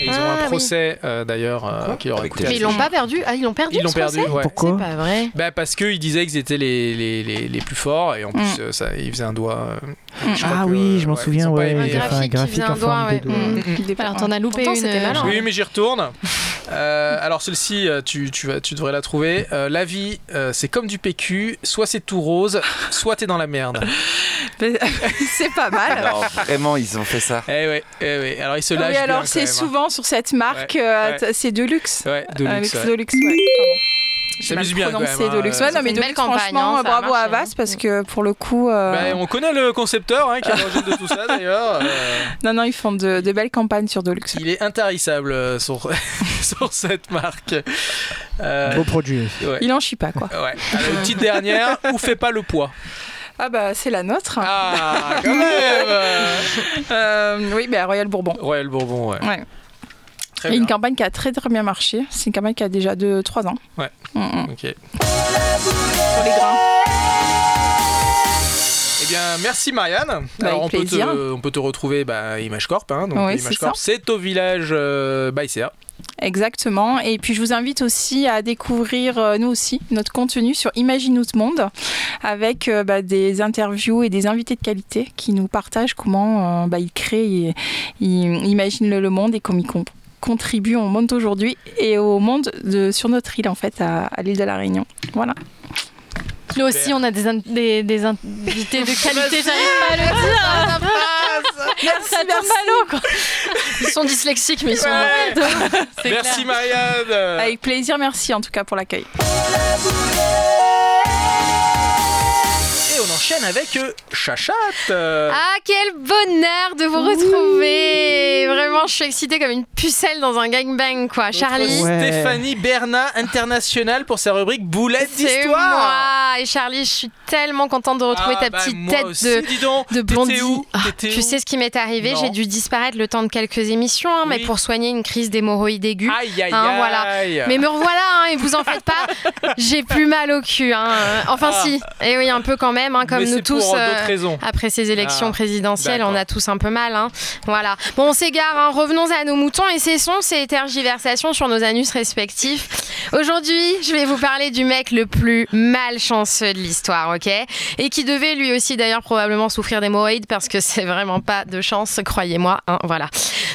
Et ils ont Ah, un oui. procès euh, d'ailleurs euh, qui leur a coûté Mais ils l'ont pas perdu Ah, ils l'ont perdu Ils l'ont perdu, ouais. Pourquoi C'est pas vrai. Bah parce qu'ils disaient qu'ils étaient les, les, les, les plus forts et en plus Mm. euh, ça, ils faisaient un doigt. euh, Mm. Ah que, oui, je m'en ouais, ils souviens, ouais. un graphique qui graphique faisait en un forme doigt, de ouais. doigt. Mm. Alors t'en as loupé Pourtant, une. c'était malin. Oui, mais j'y retourne. Euh, alors, celle-ci, tu, tu, vas, tu devrais la trouver. Euh, la vie, euh, c'est comme du PQ. Soit c'est tout rose, soit t'es dans la merde. c'est pas mal. Non, vraiment, ils ont fait ça. Eh ouais, eh ouais. Alors, ils se Oui, lâchent bien, alors c'est hein. souvent sur cette marque, Ouais, euh, ouais. c'est Deluxe. Ouais, de Euh. Deluxe, ouais. S'amuse mal bien, quand prononcé même, hein. Deluxe. Ouais, non, mais une Deluxe, belle campagne, franchement, hein, bravo à Avas hein. parce que pour le coup, euh, Ben, on connaît le concepteur hein, qui est à l'origine de tout ça d'ailleurs. Euh, non, non, ils font de, de belles campagnes sur Deluxe. il est intarissable euh, sur, sur cette marque. Euh, Beau produit. ouais. Il en chie pas, quoi. Ouais. Alors, une petite dernière, où fait pas le poids Ah bah, c'est la nôtre. Ah, quand même Euh, oui, bah, Royal Bourbon. Royal Bourbon, ouais. Ouais. Très Et bien. une campagne qui a très très bien marché. C'est une campagne qui a déjà 2-3 ans. Ouais. Mm, mm. Ok. Sur les grains. Eh bien, merci Marianne. Bah, Alors, on peut, te, plaisir. on peut te retrouver bah, Image Corp. Hein, donc, Oui, Image Corp, c'est au village euh, Baïséa. Exactement. Et puis je vous invite aussi à découvrir euh, nous aussi notre contenu sur Imagine notre monde avec euh, bah, des interviews et des invités de qualité qui nous partagent comment euh, bah, ils créent, et, ils imaginent le, monde et comment ils con- contribuent au monde d'aujourd'hui et au monde de, sur notre île en fait à l'île de la Réunion. Voilà. Nous aussi, on a des, in- des, des invités de qualité, j'arrive pas à le dire. Merci, Ça tombe à l'eau, quoi. Ils sont dyslexiques, mais ils sont. Ouais. Merci clair. Marianne. Avec plaisir, merci en tout cas pour l'accueil. Et on enchaîne avec euh, Chachat. Ah, quel bonheur de vous retrouver Vraiment, je suis excitée comme une pucelle dans un gangbang, quoi. Charlie, Ouais. Stéphanie Bernat internationale pour sa rubrique Boulette d'histoire. Et Charlie, je suis tellement contente de retrouver Ah, ta bah, petite tête aussi, de... dis donc. de T'étais blondie. où Ah, tu sais ce qui m'est arrivé? J'ai dû disparaître le temps de quelques émissions, hein, mais pour soigner une crise d'hémorroïdes aiguë. Aïe aïe Hein, aïe. voilà. Mais me revoilà, hein, et vous en faites pas, j'ai plus mal au cul. hein. Enfin, Ah. si, et oui, un peu quand même, hein, comme Mais nous tous. pour euh, raisons. après ces élections Ah, présidentielles, on a tous un peu mal. hein. Voilà. Bon, on s'égare, hein. revenons à nos moutons et cessons ces tergiversations sur nos anus respectifs. Aujourd'hui, je vais vous parler du mec le plus malchanceux de l'histoire, ok? Et qui devait lui aussi d'ailleurs probablement souffrir d'hémorroïdes parce que c'est vraiment pas de chance, croyez-moi. voilà.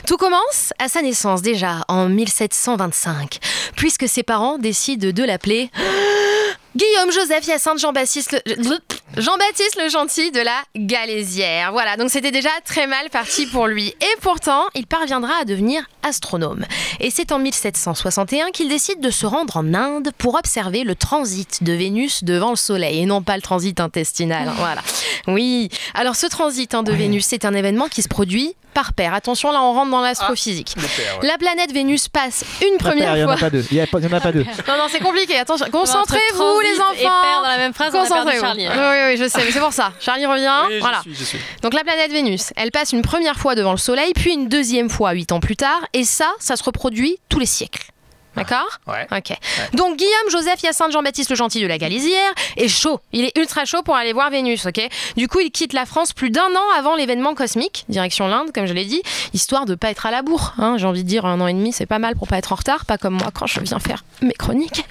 Tout commence à sa naissance déjà en 1725, puisque ses parents décident de l'appeler Guillaume Joseph Hyacinthe Jean-Baptiste le... Jean-Baptiste le gentil de la Galésière. Voilà, donc c'était déjà très mal parti pour lui. Et pourtant, il parviendra à devenir astronome. Et c'est en 1761 qu'il décide de se rendre en Inde pour observer le transit de Vénus devant le Soleil, et non pas le transit intestinal. hein, voilà. Oui, alors ce transit hein, de Vénus, c'est un événement qui se produit par paire. Attention, là on rentre dans l'astrophysique. Ouais. La planète Vénus passe une La paire, première il n'y en fois. a pas deux. Il n'y en a pas deux. Non, non, c'est compliqué. Attention, concentrez-vous les enfants. dans la même phrase, on a perdu Concentrez-vous. Oui, je sais, mais c'est pour ça. Charlie revient. Oui, voilà. suis, je suis. Donc la planète Vénus, elle passe une première fois devant le Soleil, puis une deuxième fois huit ans plus tard, et ça, ça se reproduit tous les siècles. D'accord Ouais. Ok. Donc Guillaume Joseph Hyacinthe Jean-Baptiste le Gentil de la Galésière est chaud. Il est ultra chaud pour aller voir Vénus, ok Du coup, il quitte la France plus d'un an avant l'événement cosmique, direction l'Inde, comme je l'ai dit, histoire de pas être à la bourre. hein. J'ai envie de dire un an et demi, c'est pas mal pour pas être en retard, pas comme moi quand je viens faire mes chroniques.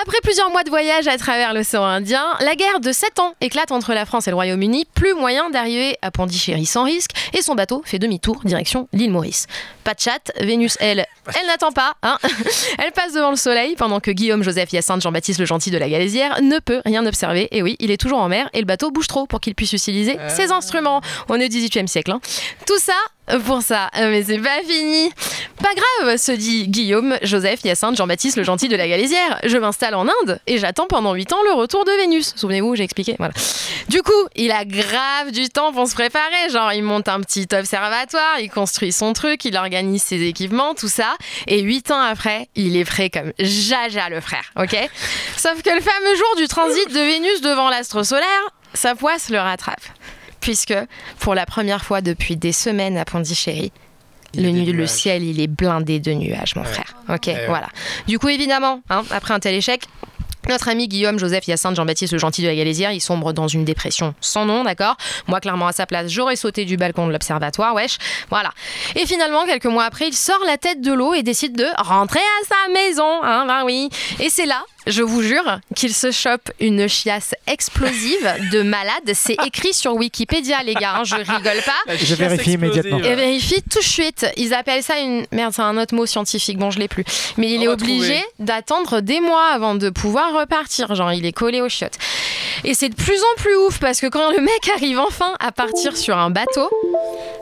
Après plusieurs mois de voyage à travers l'océan Indien, la guerre de 7 ans éclate entre la France et le Royaume-Uni. Plus moyen d'arriver à Pondichéry sans risque, et son bateau fait demi-tour direction l'île Maurice. Pas de chat, Vénus, elle, elle n'attend pas. Hein Elle passe devant le soleil pendant que Guillaume, Joseph, Hyacinthe, Jean-Baptiste le gentil de la Galésière ne peut rien observer. Et oui, il est toujours en mer et le bateau bouge trop pour qu'il puisse utiliser ses instruments. On est au 18e siècle. hein. Tout ça pour ça. Euh, Mais c'est pas fini. Pas grave, se dit Guillaume, Joseph, Hyacinthe, Jean-Baptiste le gentil de la Galésière. Je m'installe en Inde et j'attends pendant 8 ans le retour de Vénus. Souvenez-vous, j'ai expliqué. Voilà. Du coup, il a grave du temps pour se préparer. Genre, il monte un petit observatoire, il construit son truc, il organise ses équipements, tout ça. Et huit ans après, il est prêt comme Jaja le frère, ok? Sauf que le fameux jour du transit de Vénus devant l'astre solaire, sa poisse le rattrape. Puisque, pour la première fois depuis des semaines à Pondichéry, le, nu- le ciel, il est blindé de nuages, mon Ouais. frère. Ok, ouais. voilà. Du coup, évidemment, hein, après un tel échec, notre ami Guillaume, Joseph, Hyacinthe, Jean-Baptiste, le gentil de la Galésière, il sombre dans une dépression sans nom, d'accord? Moi, clairement, à sa place, j'aurais sauté du balcon de l'observatoire, wesh. Voilà. Et finalement, quelques mois après, il sort la tête de l'eau et décide de rentrer à sa maison, hein, ben oui. Et c'est là, je vous jure, qu'il se chope une chiasse explosive de malade. C'est écrit sur Wikipédia, les gars, hein, je rigole pas. Je vérifie immédiatement. Et vérifie tout de suite. Ils appellent ça une. Merde, c'est un autre mot scientifique, bon, je l'ai plus. Mais il On est obligé d'attendre des mois avant de pouvoir repartir. Genre, il est collé aux chiottes. Et c'est de plus en plus ouf parce que quand le mec arrive enfin à partir sur un bateau,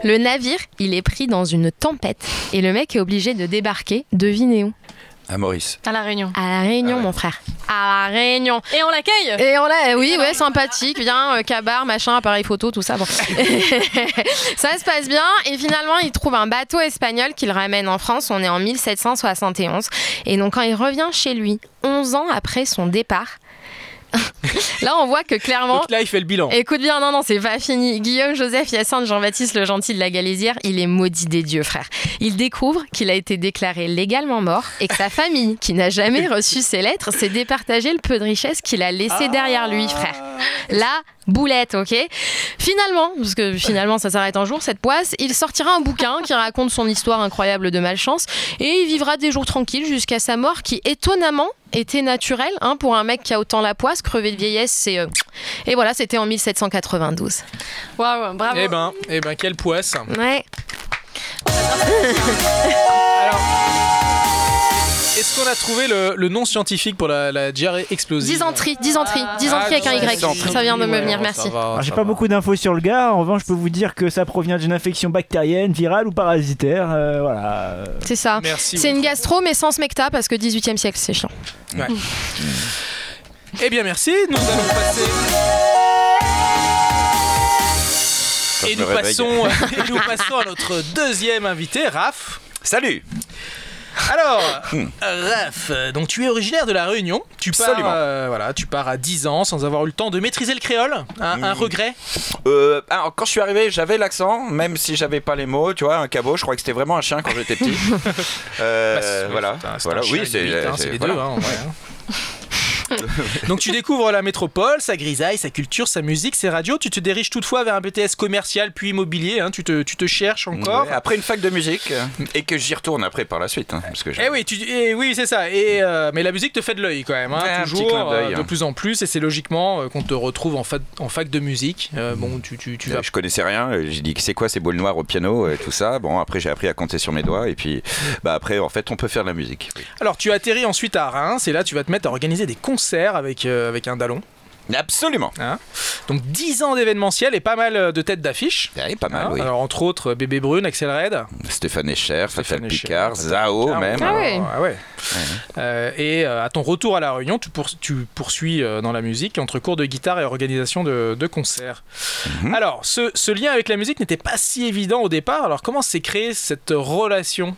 le navire, il est pris dans une tempête. Et le mec est obligé de débarquer. Devinez où À Maurice. À la Réunion. À la Réunion, Ah ouais. mon frère. À la Réunion. Et on l'accueille Et on l'a, oui, ouais, sympathique, bien, euh, cabar, machin, appareil photo, tout ça. Bon. ça se passe bien. Et finalement, il trouve un bateau espagnol qu'il ramène en France. On est en 1771. Et donc, quand il revient chez lui, 11 ans après son départ, là, on voit que clairement. Donc là, il fait le bilan. Écoute bien, non, non, c'est pas fini. Guillaume, Joseph, Hyacinthe, Jean-Baptiste, le gentil de la Galésière, il est maudit des dieux, frère. Il découvre qu'il a été déclaré légalement mort et que sa famille, qui n'a jamais reçu ses lettres, s'est départagé le peu de richesse qu'il a laissé derrière lui, frère. La boulette, ok Finalement, parce que finalement ça s'arrête un jour, cette poisse, il sortira un bouquin qui raconte son histoire incroyable de malchance et il vivra des jours tranquilles jusqu'à sa mort qui étonnamment était naturelle hein, pour un mec qui a autant la poisse, crevé de vieillesse, c'est... euh, Et voilà, c'était en 1792. Waouh, bravo. Eh ben, eh ben, quelle poisse. Ouais. Alors, est-ce qu'on a trouvé le, le nom scientifique pour la, la diarrhée explosive Dysenterie, dysenterie, Ah, dysenterie avec un Y. Ça vient de me Ouais, venir, merci. Alors, j'ai pas va. beaucoup d'infos sur le gars. En revanche, je peux vous dire que ça provient d'une infection bactérienne, virale ou parasitaire. euh, voilà. C'est ça. Merci. C'est une gastro, mais sans smecta, parce que 18e siècle, c'est chiant. Eh bien, merci. Nous allons passer. Et nous, passons, et nous passons à notre deuxième invité, Raph. Salut Alors, Hmm. Raph, donc tu es originaire de la Réunion. Tu pars, Absolument. euh, voilà, tu pars à 10 ans sans avoir eu le temps de maîtriser le créole. Un, un Hmm. regret? Euh, alors, quand je suis arrivé, j'avais l'accent, même si j'avais pas les mots, tu vois, un cabot, je crois que c'était vraiment un chien quand j'étais petit. Euh, Bah, c'est- voilà, c'est un- c'est voilà, oui, une c'est bite, hein, c'est- c'est les voilà. deux. hein, en vrai, hein. Donc tu découvres la métropole, sa grisaille, sa culture, sa musique, ses radios. Tu te diriges toutefois vers un BTS commercial puis immobilier. hein. Tu, te, tu te cherches encore. Ouais, après une fac de musique, euh, et que j'y retourne après par la suite. hein, parce que Eh oui, tu, eh oui, c'est ça. Et euh, mais la musique te fait de l'œil quand même, hein, Ouais, toujours, euh, de plus en plus. Et c'est logiquement euh, qu'on te retrouve en fac, en fac de musique. Euh, bon, tu, tu, tu vas. Je connaissais rien, j'ai dit c'est quoi ces boules noires au piano et tout ça. Bon, après j'ai appris à compter sur mes doigts et puis bah après en fait on peut faire de la musique. Alors tu atterris ensuite à Reims et là tu vas te mettre à organiser des concerts avec euh, avec un dallon. Absolument. Donc 10 ans d'événementiel et pas mal euh, de têtes d'affiches. Ouais, pas mal, Hein, oui. Alors entre autres Bébé Brune, Axel Red. Stéphane Echer, Fatal Picard, Fatal Zao Picard, même. Ah ouais. Ah ouais. Euh, et euh, à ton retour à La Réunion, tu, pour- tu poursuis euh, dans la musique entre cours de guitare et organisation de, de concerts. Mhm. Alors, ce, ce lien avec la musique n'était pas si évident au départ. Alors, comment s'est créée cette relation?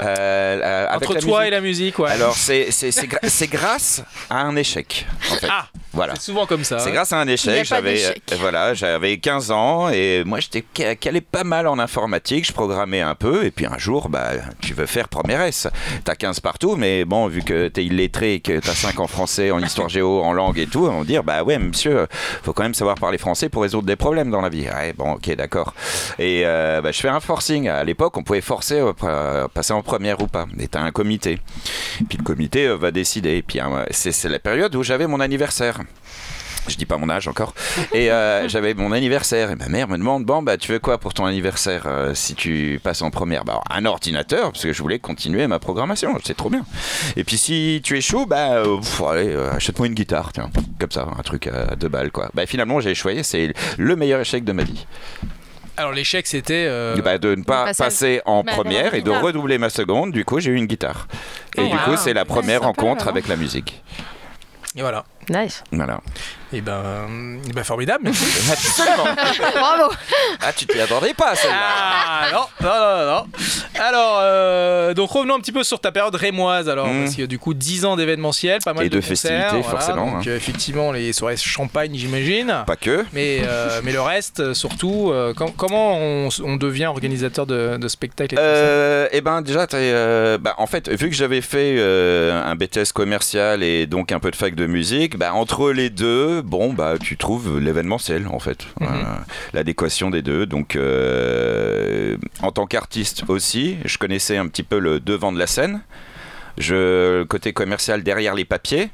Euh, euh, avec entre la toi musique. et la musique ouais. Alors c'est c'est- c'est gra- c'est grâce à un échec en fait. Ah, Voilà. c'est souvent comme ça. C'est ouais. grâce à un échec. J'avais euh, voilà, j'avais 15 ans et moi j'étais ca- calé pas mal en informatique. Je programmais un peu et puis un jour, bah, tu veux faire première S. T'as 15 partout, mais bon, vu que t'es illettré et que t'as 5 en français, en histoire géo, en langue et tout, on va dire, bah ouais, monsieur, faut quand même savoir parler français pour résoudre des problèmes dans la vie. Ouais, bon, ok, d'accord. Et euh, bah, je fais un forcing. À l'époque, on pouvait forcer euh, passer en première ou pas. Et t'as un comité. Puis le comité euh, va décider. Et puis hein, c'est c'est la période où j'avais mon anniversaire. Je dis pas mon âge encore. Et euh, j'avais mon anniversaire. Et ma mère me demande Bon, bah, tu veux quoi pour ton anniversaire euh, si tu passes en première? Bah, Un ordinateur, parce que je voulais continuer ma programmation. C'est trop bien. Et puis si tu es chaud, bah, euh, pff, allez, achète-moi une guitare. Tiens, comme ça, un truc à deux balles, quoi. Bah, finalement, j'ai choisi. C'est le meilleur échec de ma vie. Alors l'échec c'était. euh, Bah, de ne pas passer- passer en Bah, première et de redoubler ma seconde. Du coup, j'ai eu une guitare. Et Oh, du wow. coup, c'est la première sympa, rencontre avec la musique. Et voilà. Nice. Voilà. Et ben, eh ben formidable. Absolument. Bravo. Ah, tu t'y attendais pas, celle-là. Ah non, non, non, non. Alors, euh, donc revenons un petit peu sur ta période rémoise, alors, Mm. parce que du coup, 10 ans d'événementiel, pas mal Et de, de concerts, festivités, voilà, forcément, Donc, hein. euh, effectivement, les soirées champagne, j'imagine. Pas que. Mais, euh, mais le reste, euh, surtout, euh, com- comment on, devient organisateur de, de spectacles et Euh, eh ben déjà, euh, bah, en fait, vu que j'avais fait euh, un BTS commercial et donc un peu de fac de musique, bah, entre les deux, bon, bah, tu trouves l'événementiel en fait, Mhm. Euh, l'adéquation des deux. Donc, euh, en tant qu'artiste aussi, je connaissais un petit peu le devant de la scène, je, le côté commercial derrière les papiers.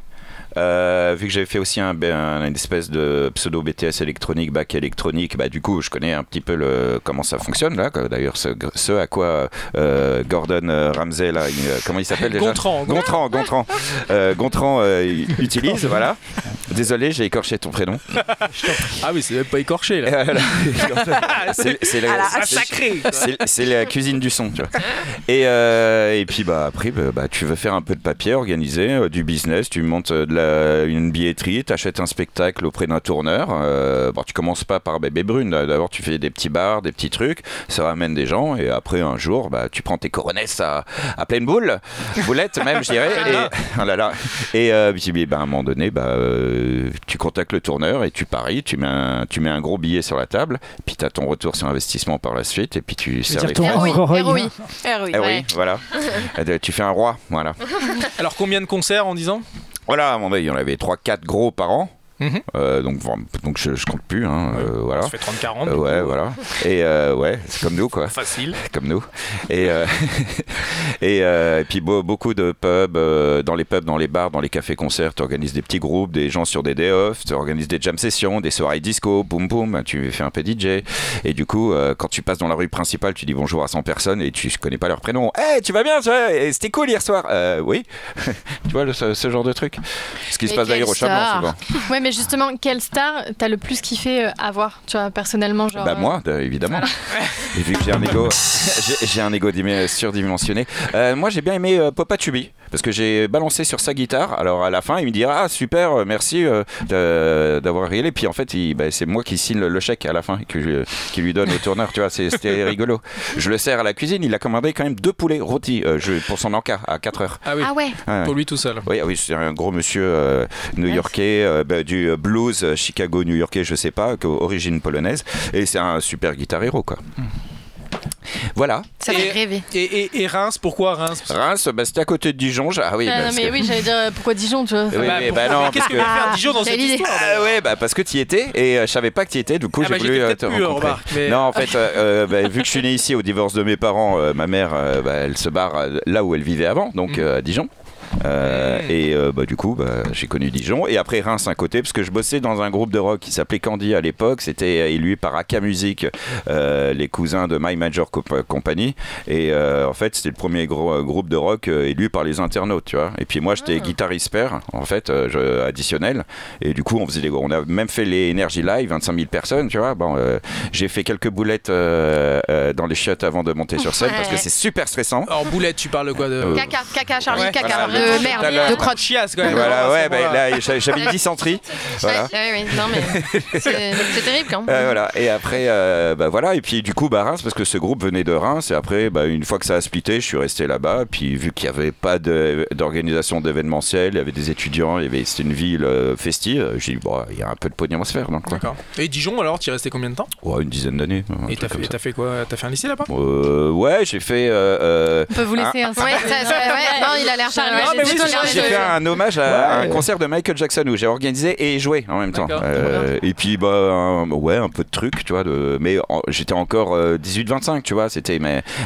Euh, vu que j'avais fait aussi un, un- une espèce de pseudo BTS électronique, bac électronique, bah du coup je connais un petit peu le, comment ça fonctionne là. D'ailleurs ce, ce à quoi euh, Gordon euh, Ramsay là, il- comment il s'appelle déjà? Gontran, Gontran. Gontran, Gontran, Euh, Gontran, euh, utilise, voilà. Désolé, j'ai écorché ton prénom. Ah oui, c'est même pas écorché là. Voilà. c'est la- la cuisine du son, tu vois. Et, euh, et puis bah après, bah, bah, tu veux faire un peu de papier, organiser euh, du business, tu montes euh, de la, une billetterie, tu achètes un spectacle auprès d'un tourneur. Euh, bon, tu commences pas par bébé brune, d'abord tu fais des petits bars, des petits trucs, ça ramène des gens, et après un jour, bah, tu prends tes coronesses à, à pleine boule, boulette même, je dirais. Et, oh là là. et euh, puis, bah, à un moment donné, bah, euh, tu contactes le tourneur et tu paries, tu mets un, tu mets un gros billet sur la table, puis tu as ton retour sur investissement par la suite, et puis tu sers les oui. Voilà. Euh, tu fais un roi, voilà. Alors combien de concerts en 10 ans? Voilà, en avait 3-4 gros par an. Mhm. Euh, donc, donc je, je compte plus, hein, euh, voilà. Ça fait 30-40. Euh, ouais, voilà. Et euh, ouais, c'est comme nous, quoi. Facile. Comme nous. Et, euh, et, euh, et puis beau- beaucoup de pubs, euh, dans les pubs, dans les bars, dans les cafés-concerts, tu organises des petits groupes, des gens sur des day off, tu organises des jam sessions, des soirées disco, boum boum, tu fais un peu DJ. Et du coup, euh, quand tu passes dans la rue principale, tu dis bonjour à 100 personnes et tu connais pas leur prénom. Hey, tu vas bien, tu vois Et C'était cool hier soir. Euh, oui. tu vois, le- ce, ce genre de truc. Ce qui se passe d'ailleurs au Chablon souvent. Ouais, mais justement, quelle star t'as le plus kiffé euh, avoir, tu vois, personnellement, genre. Bah euh, moi, de- évidemment. Et vu que j'ai un ego, j'ai j'ai un ego surdimensionné. Euh, moi, j'ai bien aimé euh, Popa Tubi parce que j'ai balancé sur sa guitare. Alors à la fin, il me dit ah super, merci euh, d'avoir réglé. Puis en fait, bah, c'est moi qui signe le, le chèque à la fin que je- qui lui donne au tourneur. Tu vois, c'était rigolo. Je le sers à la cuisine. Il a commandé quand même deux poulets rôtis euh, pour son encas à 4 heures. Ah oui, Ah ouais. Pour lui tout seul. Oui, ah oui c'est un gros monsieur euh, new-yorkais, euh, bah, du blues euh, Chicago-new-yorkais, je sais pas, origine polonaise. Et c'est un super guitar héros, quoi. Voilà. Ça Et- fait rêver. Et, et, et Reims, pourquoi Reims? Reims, bah, c'était à côté de Dijon. Ah oui, Ah, parce mais que- oui, j'allais dire euh, pourquoi Dijon, tu vois? Oui, Bah, mais bah non, Mais Qu'est-ce que que- faire Dijon dans cette histoire Ah ouais, bah parce que tu y étais et euh, je savais pas que tu y étais, du coup Ah j'ai bah, voulu euh, te plus, rencontrer. remarque, mais- Non, en fait, euh, bah, vu que je suis né ici au divorce de mes parents, euh, ma mère, euh, bah, elle se barre là où elle vivait avant, donc euh, à Dijon. Euh. Et euh, bah, du coup, bah, j'ai connu Dijon. Et après Reims, un côté, parce que je bossais dans un groupe de rock qui s'appelait Candy à l'époque. C'était élu par Aka Music, euh, les cousins de My Major Co- Company. Et euh, en fait, c'était le premier gros, euh, groupe de rock euh, élu par les internautes, tu vois. Et puis moi, j'étais guitariste pair, en fait, euh, je- additionnel. Et du coup, on faisait des, on a même fait les Energy Live, 25 000 personnes, tu vois. Bon, euh, j'ai fait quelques boulettes euh, euh, dans les chiottes avant de monter sur scène parce que c'est super stressant. Alors boulette, tu parles de quoi de Euh, Caca, caca, Charlie, Ouais, caca. voilà, de merde. De crotte. chiasse quand même. Voilà, ouais, bah, là, j'a- j'avais une dysenterie. Voilà. Ouais, ouais, ouais. Non, mais c'est terrible quand même. Euh, voilà. Et après, euh, bah voilà. Et puis du coup, bah, Reims, parce que ce groupe venait de Reims. Et après, bah, une fois que ça a splitté, je suis resté là-bas. Puis vu qu'il n'y avait pas d'organisation d'événementiel, il y avait des étudiants, il y avait c'était une ville euh, festive. J'ai dit, bon, il y a un peu de pognon à se faire. D'accord. Et Dijon, alors, tu y restais combien de temps? Ouais, une dizaine d'années. un Et t'as fait, t'as fait quoi? T'as fait un lycée là-bas? Euh, ouais, j'ai fait. euh, euh, On peut vous laisser un Ouais, ça- ça- ouais, non, il a l'air charmé. Ah, mais oui, J'ai fait un hommage à Ouais. un concert de Michael Jackson où j'ai organisé et joué en même temps. Euh, et puis bah un- ouais un peu de trucs tu vois de mais en- j'étais encore euh, 18-25 tu vois c'était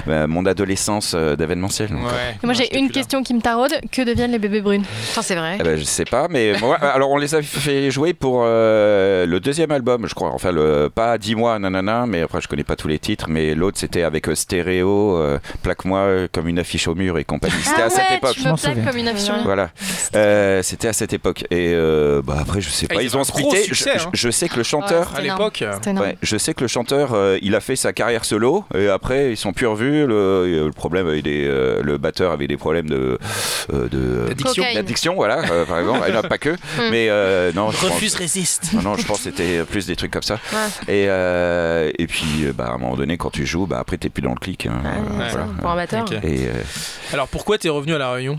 mon adolescence euh, d'événementiel. donc, euh, Ouais. Moi, j'ai une là. question qui me taraude. Que deviennent les bébés brunes? Putain, c'est vrai. eh ben, je sais pas, mais moi, alors on les a fait jouer pour euh, le deuxième album, je crois. Enfin, le, pas Dis-moi, nanana, mais après je connais pas tous les titres, mais l'autre c'était avec euh, Stéréo, euh, Plaque-moi euh, comme une affiche au mur et compagnie. C'était Ah à cette époque. Je me. Comme une. Voilà, Euh, c'était à cette époque. Et euh, bah, après, je sais Ah, pas, ils ils ont splitté. succès, je, hein. je sais que le chanteur. À l'époque. Ouais, je sais que le chanteur, euh, il a fait sa carrière solo et après ils sont plus revus. Le, le problème avait des, euh, le batteur avait des problèmes de, euh, D'addiction. D'addiction, voilà, euh, par exemple. Et non, pas que, mais euh, non, je pense- Refuse, résiste. non, non, je pense que c'était plus des trucs comme ça. Et, euh, et puis, euh, bah, à un moment donné, quand tu joues, bah, après, t'es plus dans le clic. hein, euh, ouais. voilà. Pour un amateur. Ok. Et, euh, Alors pourquoi t'es revenu à La Réunion?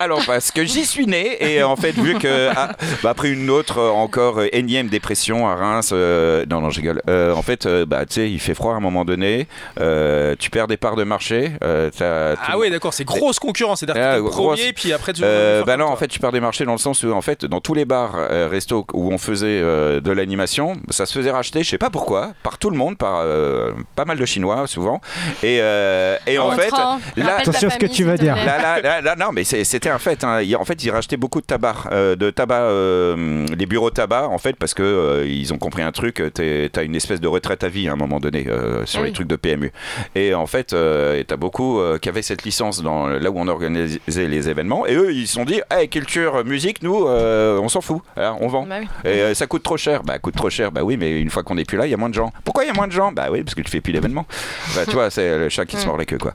Alors, parce que j'y suis né, et en fait, vu que ah, bah, après une autre euh, encore euh, énième dépression à Reims, euh, non, non, je rigole. Euh, en fait, euh, bah, tu sais, il fait froid à un moment donné, euh, tu perds des parts de marché. euh, Ah ouais, d'accord, c'est grosse concurrence. C'est-à-dire Ah, grosse. premier, puis après tu. Euh, bah non, en fait, tu perds des marchés dans le sens où, en fait, dans tous les bars, euh, restos où on faisait euh, de l'animation, ça se faisait racheter, je sais pas pourquoi, par tout le monde, par euh, pas mal de Chinois souvent. Et, euh, et en fait, là- Attention à ce que tu vas dire. Là, là, là, là, non, mais c'est- c'était un fait. hein. En fait, ils rachetaient beaucoup de tabac, euh, de tabac, euh, les bureaux tabac, en fait, parce que euh, ils ont compris un truc. T'as une espèce de retraite à vie à un moment donné euh, sur Ah les trucs de PMU. Et en fait, t'as beaucoup qui avaient cette licence dans là où on organisait les événements. Et eux, ils se sont dit, hey, culture, musique, nous, on s'en fout. Hein, on vend. Bah oui. Et ça coûte trop cher. Bah, coûte trop cher. Bah oui, mais une fois qu'on n'est plus là, il y a moins de gens. Pourquoi il y a moins de gens? Bah oui, parce que tu fais plus d'événements. Bah, tu vois, c'est le chat qui se mord les queues, quoi.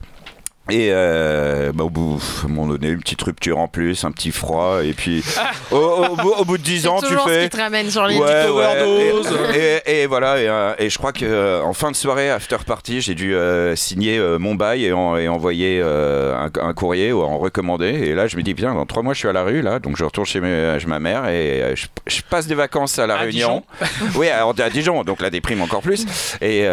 Et euh, bah, au bout, à un moment donné, une petite rupture en plus, un petit froid, et puis au, au bout, au bout de 10 C'est ans, tu toujours ce fais. qui te ramène sur l'île. Ouais, ouais, et, et- et voilà, et, euh, et je crois que euh, en fin de soirée, after party, j'ai dû euh, signer euh, mon bail et, en- et envoyer un, un courrier ou en recommandé. Et là, je me dis, bien, dans trois mois, je suis à la rue, là, donc je retourne chez, mes- chez ma mère et je, je passe des vacances à La À Réunion. oui, alors à Dijon, donc la déprime encore plus. Et,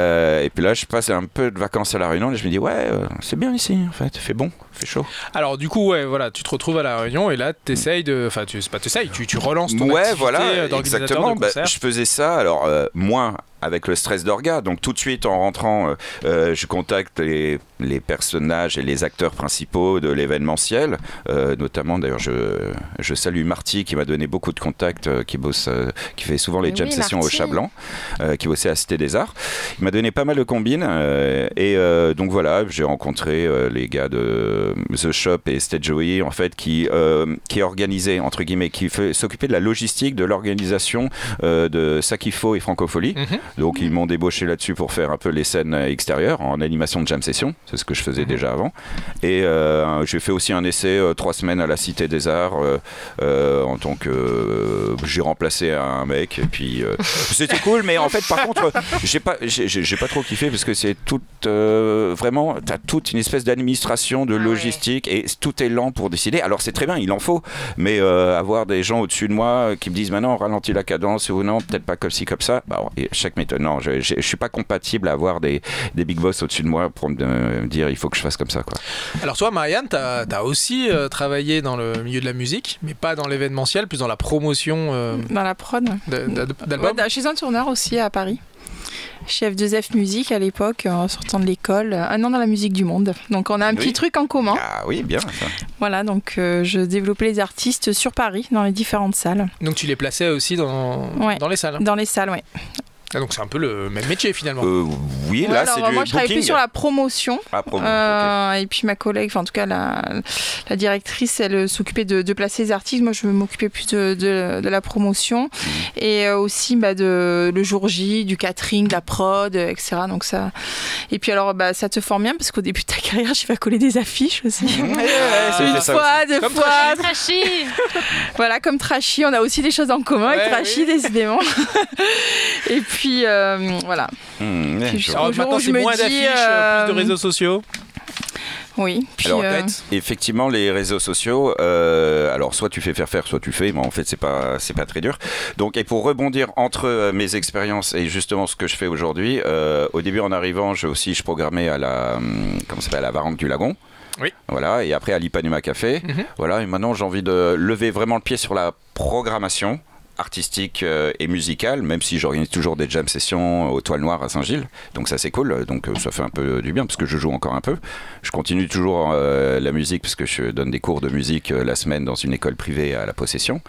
puis là, je passe un peu de vacances à La Réunion et je me dis, ouais, c'est bien ici, en fait, fait bon, fait chaud. Alors du coup, ouais, voilà, tu te retrouves à La Réunion et là, t'essayes de. Enfin, tu, c'est pas t'essayes, tu, tu relances ton ouais, activité voilà, d'organisateur exactement. de Bah, je faisais ça, alors euh, moins avec le stress d'orga. Donc tout de suite en rentrant, euh, euh, je contacte les, les personnages et les acteurs principaux de l'événementiel. Euh, notamment, d'ailleurs, je, je salue Marty qui m'a donné beaucoup de contacts, euh, qui bosse, euh, qui fait souvent les Mais jam oui, sessions au Marty. Chat Blanc, euh, qui bossait à Cité des Arts. Il m'a donné pas mal de combines. euh, et euh, donc voilà, j'ai rencontré euh, les gars de The Shop et Stage Joey, en fait, qui, euh, qui organisaient, entre guillemets, qui s'occupaient de la logistique de l'organisation euh, de Sakifo et Francophonie. Mhm. Donc ils m'ont débauché là-dessus pour faire un peu les scènes extérieures en animation de jam session, c'est ce que je faisais déjà avant. Et euh, j'ai fait aussi un essai euh, trois semaines à la Cité des Arts euh, euh, en tant que euh, j'ai remplacé un mec et puis euh, c'était cool. Mais en fait par contre j'ai pas j'ai- pas trop kiffé parce que c'est tout euh, vraiment t'as toute une espèce d'administration de Ah. Logistique et tout est lent pour décider. Alors c'est très bien, il en faut, mais euh, avoir des gens au-dessus de moi euh, qui me disent maintenant on ralentit la cadence ou non peut-être pas comme ci comme ça. Bah, et chaque méthode non, je, je, je suis pas compatible à avoir des, des big boss au-dessus de moi pour me, me dire il faut que je fasse comme ça quoi. Alors toi, Marianne, t'as as aussi euh, travaillé dans le milieu de la musique, mais pas dans l'événementiel, plus dans la promotion euh, Dans la prod. de- de- Ouais, d'albums. dans- chez un tourneur aussi à Paris. Chef de F Musique à l'époque, en sortant de l'école, un an dans la musique du monde. Donc on a un Oui. petit truc en commun. Ah oui bien. Ça. Voilà, donc euh, je développais les artistes sur Paris, dans les différentes salles. Donc tu les plaçais aussi dans, Ouais. dans les salles. Dans les salles, ouais. Ah, donc c'est un peu le même métier finalement. Euh, oui Ouais, là alors, c'est du moi, je travaille booking. plus sur la promotion. Ah, promo, Euh, Et puis ma collègue, enfin en tout cas la, la directrice, elle euh, s'occupait de, de placer les artistes. Moi, je m'occupais plus de, de- de la promotion et euh, aussi bah, de le jour J, du catering, de la prod, etc. Donc ça. Et puis alors, bah, ça te forme bien parce qu'au début de ta carrière, j'ai fait coller des affiches aussi. ok. Ouais, ouais, Une ça fois, deux Comme fois, Trashy voilà, comme Trashy, on a aussi des choses en commun Ouais, avec Trashy, oui. décidément. et puis, euh, voilà. Mmh, Puis je. Alors maintenant c'est moins dis, d'affiches, euh, plus de réseaux sociaux. Oui. Puis, Alors, euh. Effectivement, les réseaux sociaux, euh, alors soit tu fais faire faire, soit tu fais, mais en fait c'est pas c'est pas très dur. Donc et pour rebondir entre euh, mes expériences et justement ce que je fais aujourd'hui, euh, au début en arrivant, je aussi je programmais à la hum, comment ça s'appelle à la Varangue du Lagon. Oui. Voilà, et après à l'Ipanema Café. Mhm. Voilà, et maintenant j'ai envie de lever vraiment le pied sur la programmation artistique euh, et musicale, même si j'organise toujours des jam sessions au Toile Noire à Saint-Gilles. Donc ça c'est cool, donc euh, ça fait un peu du bien parce que je joue encore un peu. Je continue toujours euh, la musique parce que je donne des cours de musique la semaine dans une école privée à la possession.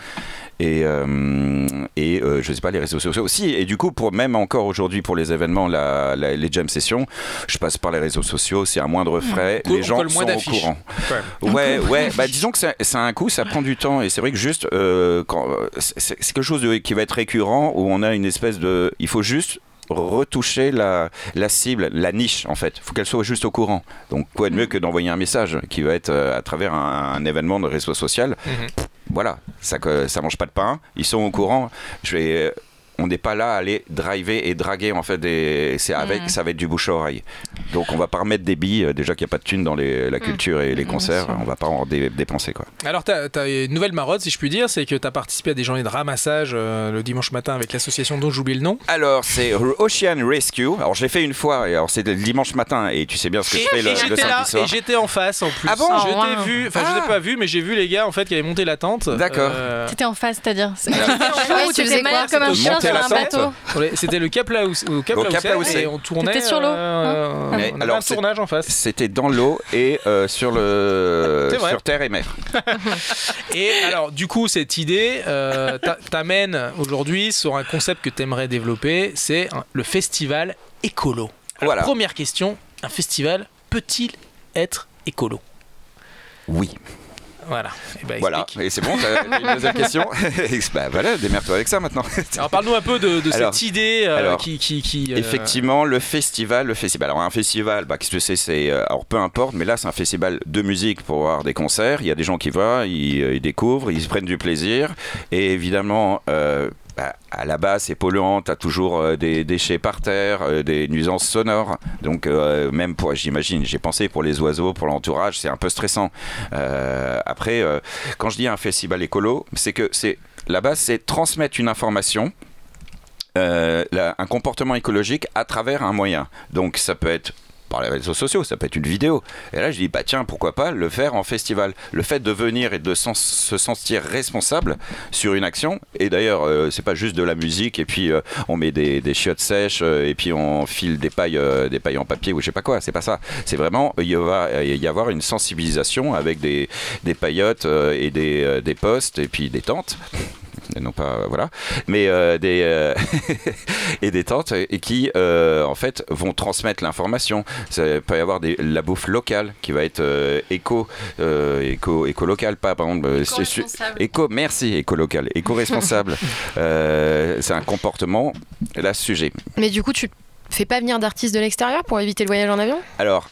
Et, euh, et euh, je sais pas, les réseaux sociaux aussi. Et du coup, pour, même encore aujourd'hui pour les événements, la- la- les jam sessions, je passe par les réseaux sociaux, c'est à moindre frais. On colle- les on gens sont au courant. Ouais. Ouais, ouais. Bah, disons que ça, ça a un coût, ça prend du temps. Et c'est vrai que juste, euh, quand, euh, c'est quelque chose de- qui va être récurrent où on a une espèce de. Il faut juste retoucher la, la cible, la niche en fait. Il faut qu'elle soit juste au courant. Donc quoi de mieux que d'envoyer un message qui va être euh, à travers un, un événement de réseau social. Mhm. Voilà, ça, ça mange pas de pain. Ils sont au courant. Je vais, euh, on n'est pas là à aller driver et draguer en fait. Des, c'est avec, Mhm. ça va être du bouche à oreille. Donc on va pas remettre des billes. euh, Déjà qu'il n'y a pas de thunes dans les- la culture et les Bien concerts, on va pas en dé- dépenser quoi. Alors, tu as, une nouvelle marotte, si je puis dire, c'est que tu as participé à des journées de ramassage euh, le dimanche matin avec l'association dont j'oublie le nom. Alors c'est Ocean Rescue. Alors je l'ai fait une fois. Et alors c'était le dimanche matin et tu sais bien ce que je fais le, et le j'étais là, samedi soir. et j'étais en face en plus. Ah bon Je Oh, t'ai wow. vu, enfin je Ah. t'ai pas vu, mais j'ai vu les gars en fait qui avaient monté la tente. D'accord. Euh, T'étais en face, c'est-à-dire C'est- tu faisais comme un chien sur la un tente. bateau. C'était le Cap Laousset, au Cap Laousset, et on tournait. T'étais sur l'eau, euh, Mais on avait alors, un c'est- tournage en face. C'était dans l'eau et euh, sur le sur terre et mer. Et alors, du coup, cette idée euh, t'a- t'amène aujourd'hui sur un concept que tu aimerais développer, c'est le festival écolo. Alors, Voilà. Première question, un festival peut-il être écolo? Oui. Voilà. Eh ben, Voilà. Et c'est bon. T'as une deuxième question. bah voilà, démerde-toi avec ça maintenant. Alors parle-nous un peu de, de Alors- cette idée euh, alors, qui... qui, qui, euh, Effectivement, le festival, le festival. Alors un festival, bah, qu'est-ce que c'est? C'est euh, alors peu importe, mais là c'est un festival de musique pour voir des concerts. Il y a des gens qui voient, ils, ils découvrent, ils se prennent du plaisir. Et évidemment. euh, bah, à la base, c'est polluant, t'as toujours euh, des déchets par terre, euh, des nuisances sonores. Donc, euh, même pour, j'imagine, j'ai pensé pour les oiseaux, pour l'entourage, c'est un peu stressant. Après, quand je dis un festival écolo, c'est que c'est la base, c'est transmettre une information un comportement écologique à travers un moyen. Donc ça peut être par les réseaux sociaux, ça peut être une vidéo. Et là, je dis, bah tiens, pourquoi pas le faire en festival? Le fait de venir et de se sentir responsable sur une action, et d'ailleurs, euh, c'est pas juste de la musique, et puis euh, on met des, chiottes sèches, euh, et puis on file des pailles, euh, des pailles en papier, ou je sais pas quoi, c'est pas ça. C'est vraiment, il va y avoir une sensibilisation avec des, des paillotes et des postes, et puis des tentes et non pas euh, voilà. Mais euh, des euh, et des tentes et qui euh, en fait vont transmettre l'information. Ça peut y avoir des, la bouffe locale qui va être euh, éco euh, éco éco local pas par exemple Éco-responsable. éco merci éco local éco responsable Euh, c'est un comportement là sujet. Mais du coup, tu fais pas venir d'artistes de l'extérieur pour éviter le voyage en avion? Alors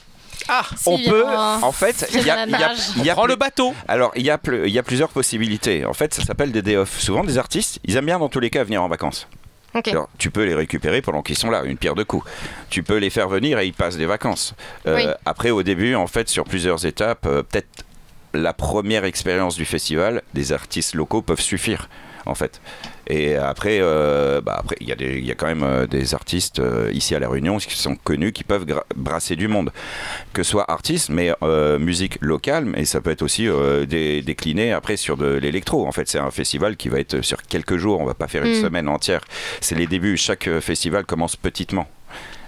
Ah on peut en- fait il y a, il y a- y a le bateau Alors, il y, a ple- il y a plusieurs possibilités. En fait, ça s'appelle des day off. Souvent, des artistes, ils aiment bien dans tous les cas venir en vacances. Alors, tu peux les récupérer pendant qu'ils sont là, une pierre de coups. Tu peux les faire venir et ils passent des vacances. Euh, Oui. Après, au début, en fait, sur plusieurs étapes, euh, peut-être la première expérience du festival, des artistes locaux peuvent suffire, en fait. Et après, euh, bah après, il y, a des- il y a quand même euh, des artistes euh, ici à La Réunion qui sont connus, qui peuvent brasser du monde. Que ce soit artistes, mais euh, musique locale, mais ça peut être aussi euh, dé- décliné après sur de l'électro. En fait, c'est un festival qui va être sur quelques jours, on va pas faire une Mm. semaine entière. C'est les débuts, chaque festival commence petitement.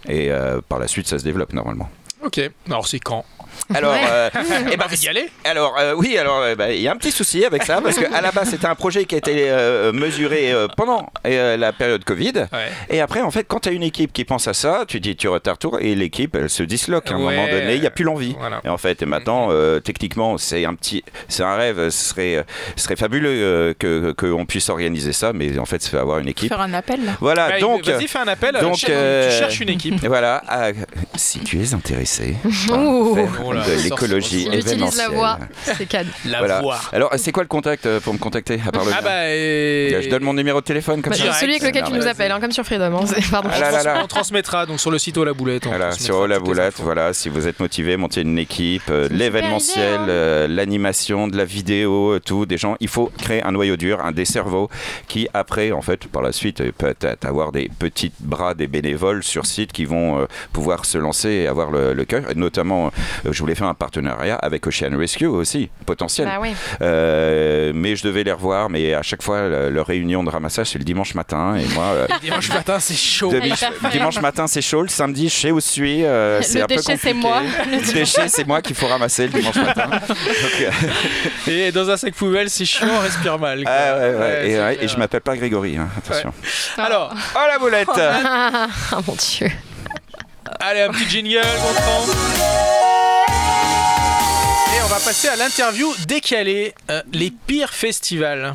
Et euh, par la suite, ça se développe normalement. Ok, alors c'est quand? Alors, Ouais. euh, eh ben, y aller alors euh, oui, alors euh, bah, il y a un petit souci avec ça parce qu'à la base c'était un projet qui a été euh, mesuré euh, pendant euh, la période Covid. Ouais. Et après, en fait, quand tu as une équipe qui pense à ça, tu dis tu retardes tout et l'équipe elle se disloque. À un Ouais. moment donné, il n'y a plus l'envie. Voilà. Et en fait, et maintenant, euh, techniquement, c'est un petit, c'est un rêve. Ce serait, ce serait fabuleux euh, que qu'on puisse organiser ça, mais en fait, ça fait avoir une équipe. Faire un appel là. Voilà, Bah, donc. Vas-y, fais un appel. donc, euh, Tu cherches une équipe. Voilà, ah, si tu es intéressé faire Oh de l'écologie utilise la événementielle. voix. C'est cadre. La Voilà. voix. Alors, c'est quoi le contact euh, pour me contacter à part le Ah bah. et- Je donne mon numéro de téléphone comme Bah, ça. Celui avec lequel tu nous appelles, hein, comme sur Freedom. hein, Pardon. Ah là là là. On transmettra donc sur le site la Boulette. Voilà, sur la boulette, voilà, si vous êtes motivé, montez une équipe, euh, l'événementiel, hein. euh, l'animation, de la vidéo, euh, tout, des gens. Il faut créer un noyau dur, un des cerveaux qui, après, en fait, par la suite, peut-être avoir des petits bras, des bénévoles sur site qui vont euh, pouvoir se lancer et avoir le, le le cœur. Et notamment, euh, je voulais faire un partenariat avec Ocean Rescue aussi, potentiel. Bah oui. Euh, mais je devais les revoir, mais à chaque fois, le- leur réunion de ramassage, c'est le dimanche matin. Et moi, euh, Dimanche matin, c'est chaud. dimanche matin, c'est chaud. Le samedi, je sais où je suis. euh, c'est Le un déchet, c'est compliqué. moi. Le déchet, c'est moi qu'il faut ramasser le dimanche matin. Donc, euh, Et dans un sac poubelle, c'est chiant, on respire mal. quoi. ah, ouais, ouais. Ouais, et, et je m'appelle pas Grégory, hein, attention. Alors, Oh la boulette Ah mon dieu. allez, un petit jingle, on va passer à l'interview décalée, euh, les pires festivals.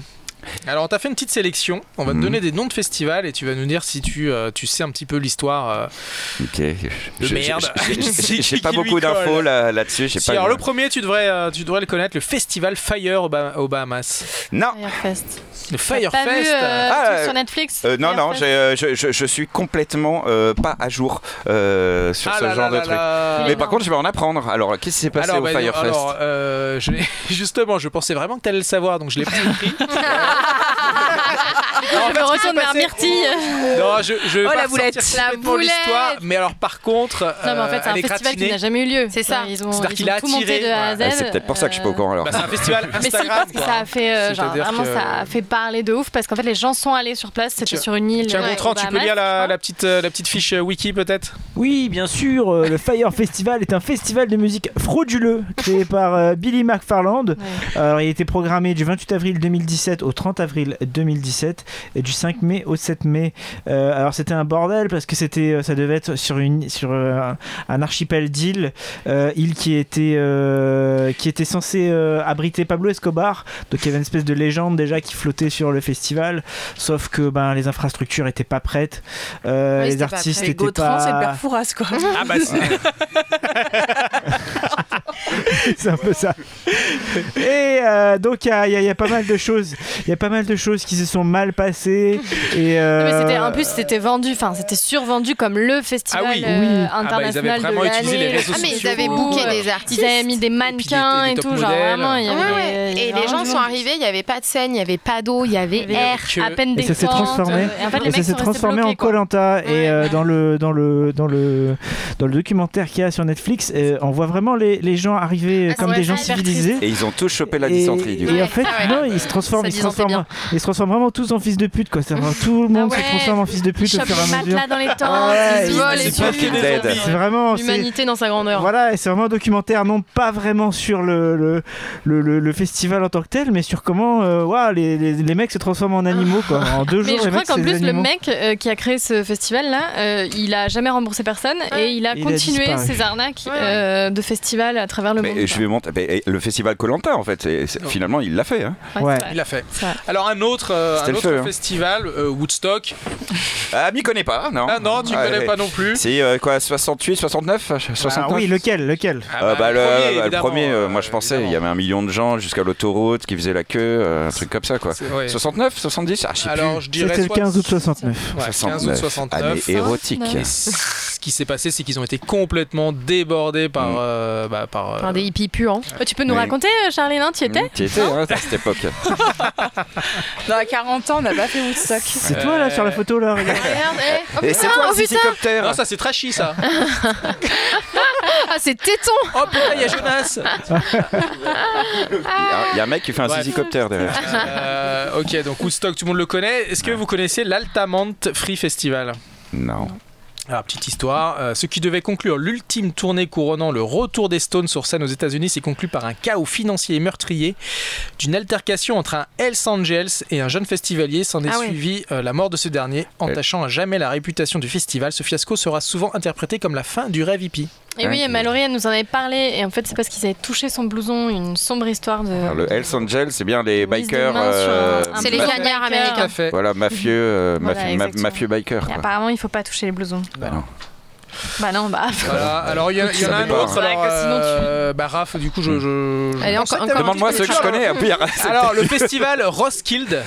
Alors, on t'a fait une petite sélection. On va te Mhm. donner des noms de festivals et tu vas nous dire si tu, euh, tu sais un petit peu l'histoire. euh. Ok. Je- merde. je- je- C'est J'ai pas beaucoup d'infos là- là-dessus. Si, alors le- le premier, tu devrais, euh, tu devrais le connaître, le festival Fire aux, Bah- aux Bahamas. Non. Firefest. Le T'as Fire pas vu Fest. euh, Ah, euh, sur Netflix? Euh, non, non, Firefest euh, je, je- je suis complètement euh, pas à jour euh, sur Ah ce là genre là de là truc. là. Mais par contre, je vais en apprendre. Alors, qu'est-ce qui s'est passé alors, au bah, Firefest? alors, justement, je pensais vraiment que tu allais le savoir, donc je l'ai pas écrit. Je me retourne vers Myrtille. Non, je, je vais Oh, pas la boulette. La l'histoire, boulette. mais alors par contre, Non, mais en euh, fait, c'est un est festival qui n'a jamais eu lieu. C'est ça. Ils ont, ils ont a tout monté de A à Z. Ah, c'est peut-être pour ça que je suis pas au courant alors. Bah, c'est un festival Mais si, Instagram. parce que ça a fait, euh, genre, vraiment, ça a fait parler de ouf parce qu'en fait, les gens sont allés sur place. C'était sur une île. Tiens, euh, Gontran, tu peux lire je la, crois. la petite, euh, la petite fiche euh, wiki peut-être? Oui, bien sûr, euh, le Fire Festival est un festival de musique frauduleux créé par euh, Billy McFarland. Alors, il a été programmé du 28 avril 2017 au 30 avril 2017 et du 5 mai au 7 mai. Euh, alors, c'était un bordel parce que c'était, euh, ça devait être sur, une, sur euh, un- un archipel d'îles, euh, île qui était, euh, qui était censée euh, abriter Pablo Escobar. Donc, il y avait une espèce de légende déjà qui flottait sur le festival, sauf que ben, les infrastructures étaient pas prêtes. Euh, Ouais, les pas artistes prêt. Et étaient Gautran, pas... c'est le père Fouras, quoi. Ah bah c'est... c'est un peu ça. Et euh, donc il y, y a pas mal de choses, il y a pas mal de choses qui se sont mal passées. Et euh, mais en plus c'était vendu, enfin c'était survendu comme le festival Ah oui. euh, Oui. Ah bah, ils avaient international vraiment de utilisé les l'année. réseaux Ah mais ils avaient booké des artistes. Ils avaient mis des des- mannequins des et tout, genre vraiment. Il y Ouais, avait ouais. des- il y Et avait les gens sont arrivés, il n'y avait pas de scène, il n'y avait pas d'eau, il y avait air. que- à peine Et des ça s'est transformé. euh, Et en fait, et ça s'est transformé en bloqués. Colanta et euh, dans le dans le dans le dans le documentaire qu'il y a sur Netflix, euh, on voit vraiment les, les gens arriver euh, Ah, comme des gens civilisés. Et ils ont tous chopé la Et, dysenterie et en fait, non, ils se transforment, ils se transforment, ils se transforment vraiment tous en fils de pute, quoi. Tout le monde Ah se transforme en fils de Ils pute au chopent fur et les à mesure. matelas dans les tentes, Ah ouais, ils ils- c'est vraiment, c'est- L'humanité dans sa grandeur. Voilà, et c'est vraiment un documentaire, non pas vraiment sur le, le, le, le- le festival en tant que tel, mais sur comment euh, ouah, les, les, les mecs se transforment en animaux. Quoi. En deux Mais jours, je les crois qu'en plus, le mec euh, qui a créé ce festival-là, euh, il a jamais remboursé personne et il a Il continué ses arnaques Ouais. euh, de festivals à travers le monde. Mais je vais monter. mais, et le festival Colanta en fait, finalement il l'a fait. Hein. Ouais. Il l'a fait. Alors un autre, euh, un autre feu, hein. festival, euh, Woodstock. Ah, m'y connais pas, non Ah non, tu Ah, connais pas non plus. C'est euh, quoi, 68, 69 69 Ah oui, lequel, lequel Ah Euh, bah, le, premier, bah, le premier, euh, euh, moi je pensais, évidemment. il y avait un million de gens jusqu'à l'autoroute qui faisaient la queue, euh, un truc comme ça quoi. Ouais. 69, 70 Ah, je sais Alors plus. je dirais C'était le soit- 15 août 69. Ouais, 15 août 69. 69. Année érotique. Ouais. Ce qui s'est passé, c'est qu'ils ont été complètement débordés par. Mm. euh, bah, par, euh, Par des hippies puants. Oh, tu peux nous raconter, euh, Charline, hein, tu y étais Mmh, Tu étais hein, à cette époque. Dans à 40 ans, on n'a pas fait Woodstock. C'est toi là sur la photo là, regarde. Regarde, eh. Et c'est toi le hélicoptère Non, ça c'est trashy ça. Ah, c'est téton Oh putain, il y a Jonas. Il y a un mec qui fait un Bref. zizicoptère derrière. Euh, ok, donc Woodstock, tout le monde le connaît. Est-ce que vous connaissez l'Altamont Free Festival? Non. Alors, petite histoire, euh, ce qui devait conclure l'ultime tournée couronnant le retour des Stones sur scène aux États-Unis s'est conclu par un chaos financier et meurtrier d'une altercation entre un Hells Angels et un jeune festivalier. S'en est Ah ouais. suivi euh, la mort de ce dernier, entachant à jamais la réputation du festival. Ce fiasco sera souvent interprété comme la fin du rêve hippie. Et oui, Ok. Mallory, elle nous en avait parlé. Et en fait, c'est parce qu'ils avaient touché son blouson, une sombre histoire de. Alors, le Hells Angels, c'est bien les bikers. euh, C'est les biker. américains. Voilà, mafieux, euh, Voilà, mafieux bikers. Quoi. apparemment, il faut pas toucher les blousons. Bah non. Bah non, bah. Voilà, alors il y, a- il y en a un autre. hein. Alors, euh, bah, Raph, du coup, je. je... je Allez, pensais encore- Demande-moi ceux que je connais, au pire. Alors, le festival Roskilde,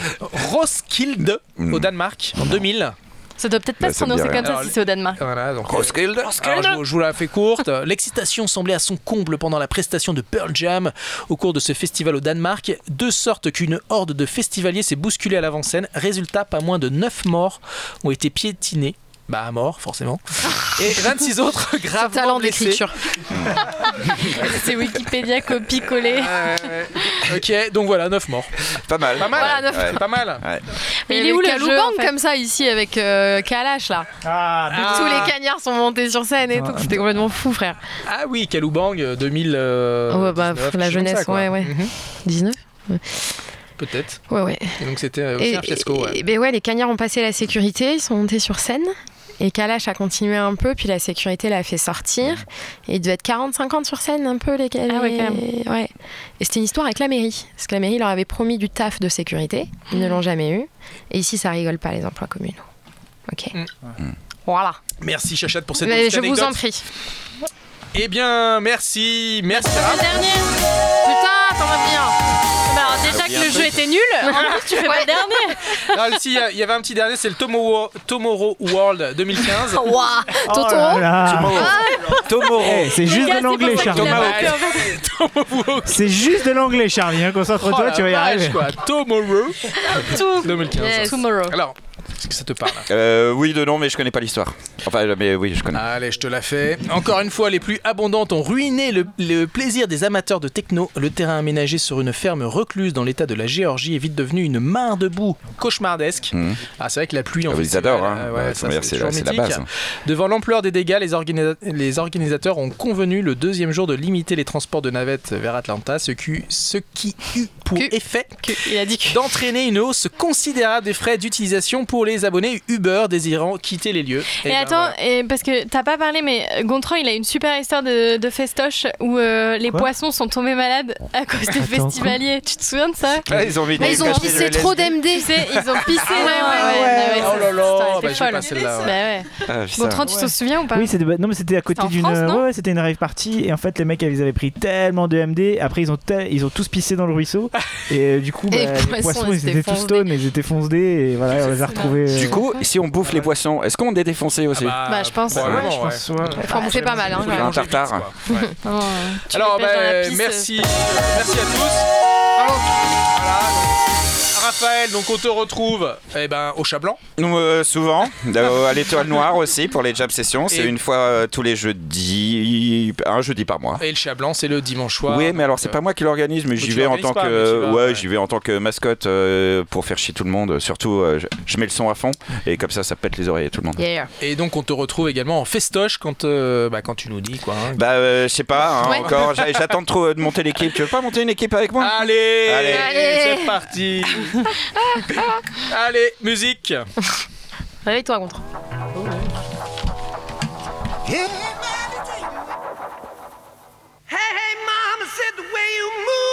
Roskilde au Danemark en 2000. Ça doit peut-être pas se prononcer comme ça si c'est au Danemark. Voilà, donc. Roskilde Alors, je, vous- je vous la fais courte. L'excitation semblait à son comble pendant la prestation de Pearl Jam au cours de ce festival au Danemark, de sorte qu'une horde de festivaliers s'est bousculée à l'avant-scène. Résultat, pas moins de 9 morts ont été piétinés. Bah à mort forcément. Et 26 autres gravement Talent blessés. d'écriture. C'est Wikipédia copie-collé. Ok, donc voilà, 9 morts. Pas mal. Pas mal, Voilà, pas mal. Mais il est où le jeu, Bang en fait comme ça ici avec euh, Kalash là Ah, Ah. Tous les cagnards sont montés sur scène et tout. C'était complètement fou, frère. Ah oui, Kaloubang euh, 2000. euh, Ouais, bah, 19, pff, la jeunesse, ça, ouais, ouais. Mhm, 19 Peut-être. Ouais, ouais. Et donc c'était euh, aussi un fiasco. ouais. et- ben ouais, les cagnards ont passé la sécurité, ils sont montés sur scène. Et Kalash a continué un peu, puis la sécurité l'a fait sortir. Et il devait être 40-50 sur scène, un peu, les Ah ouais, quand les- ouais. Et c'était une histoire avec la mairie. Parce que la mairie leur avait promis du taf de sécurité. Ils ne l'ont jamais eu. Et ici, ça rigole pas, les emplois communaux. Ok. Mm. Voilà. Merci Chachate pour cette Mais petite je vous en prie. Eh bien, merci, merci. Le dernier Putain, t'en vas bien. Que le jeu était nul, en plus tu fais pas le dernier Ah, si, il y avait un petit dernier, c'est le Tomorrow, Tomorrow World 2015. Waouh. Oh là. Tomorrow. C'est juste de l'anglais, Charlie. C'est juste de l'anglais, Charlie. hein. Concentre-toi, Oh tu vas y arriver. Tomorrow Tout. 2015. Yes. Tomorrow. Alors, est-ce que ça te parle Euh, oui, de nom, mais je connais pas l'histoire. Enfin, mais oui, je connais. Allez, je te la fais. Encore une fois, les plus abondantes ont ruiné le, le plaisir des amateurs de techno. Le terrain aménagé sur une ferme recluse dans l'état de la Géorgie est vite devenu une mare de boue cauchemardesque. Mhm. Ah, c'est vrai que la pluie en Ah, Ils festival, adorent, hein. euh, Ouais, ouais, c'est c'est toujours la, c'est la mythique. base. hein. Devant l'ampleur des dégâts, les, organisa- les organisateurs ont convenu le deuxième jour de limiter les transports de navettes vers Atlanta, ce qui, ce qui eut pour Que- effet Il a dit que. d'entraîner une hausse considérable des frais d'utilisation pour les abonnés Uber désirant quitter les lieux. Et, ben, attends, voilà. et parce que t'as pas parlé, mais Gontran il a une super histoire de, de festoche où euh, les Quoi poissons sont tombés malades à cause des Attends, festivaliers. Tu te souviens de ça Ah, ils ont mis des ils ont pissé trop d'MD. Tu sais, ils ont pissé Ah ouais, ouais, oh là là, bah, pas celle-là, ouais. Bah ouais. Ah. Gontran, tu t'en souviens ou pas Oui, c'était bah, non mais c'était à côté d'une ouais, ouais, c'était une rave party et en fait les mecs ils avaient pris tellement de MD après ils ont ils ont tous pissé dans le ruisseau et euh, du coup bah, les poissons, ils étaient tous foncedés. stone ils étaient foncedés et voilà on les a retrouvés euh, Du coup, si on bouffe les poissons, est-ce qu'on est défoncé aussi Bah, je pense. probablement, ouais, je pense, ouais. Bouffer pas mal. Hein. Un tartare. Oh, Alors, bah, pisse. merci, merci à tous. Voilà. Raphaël, donc on te retrouve eh ben, au Chat Blanc. Nous, euh, souvent, euh, à l'étoile noire aussi pour les jam sessions. C'est Et- une fois euh, tous les jeudis, un jeudi par mois. Et le Chat Blanc, c'est le dimanche soir. Oui, mais alors c'est Donc, pas moi qui l'organise, mais tu j'y vais en l'organises tant pas, que mais tu vas, ouais, ouais. j'y vais en tant que mascotte euh, pour faire chier tout le monde. Surtout, euh, je, je mets le son à fond et comme ça, ça pète les oreilles à tout le monde. Yeah. euh, Et donc on te retrouve également en festoche quand, euh, bah, quand tu nous dis quoi. hein. Bah, euh, je sais pas, hein, Ouais. encore. j'a- J'attends trop euh, de monter l'équipe. Tu veux pas monter une équipe avec moi? Allez, Allez. Allez. c'est parti. Allez, musique. Réveille-toi, contre. Hey, hey, mama said the way you move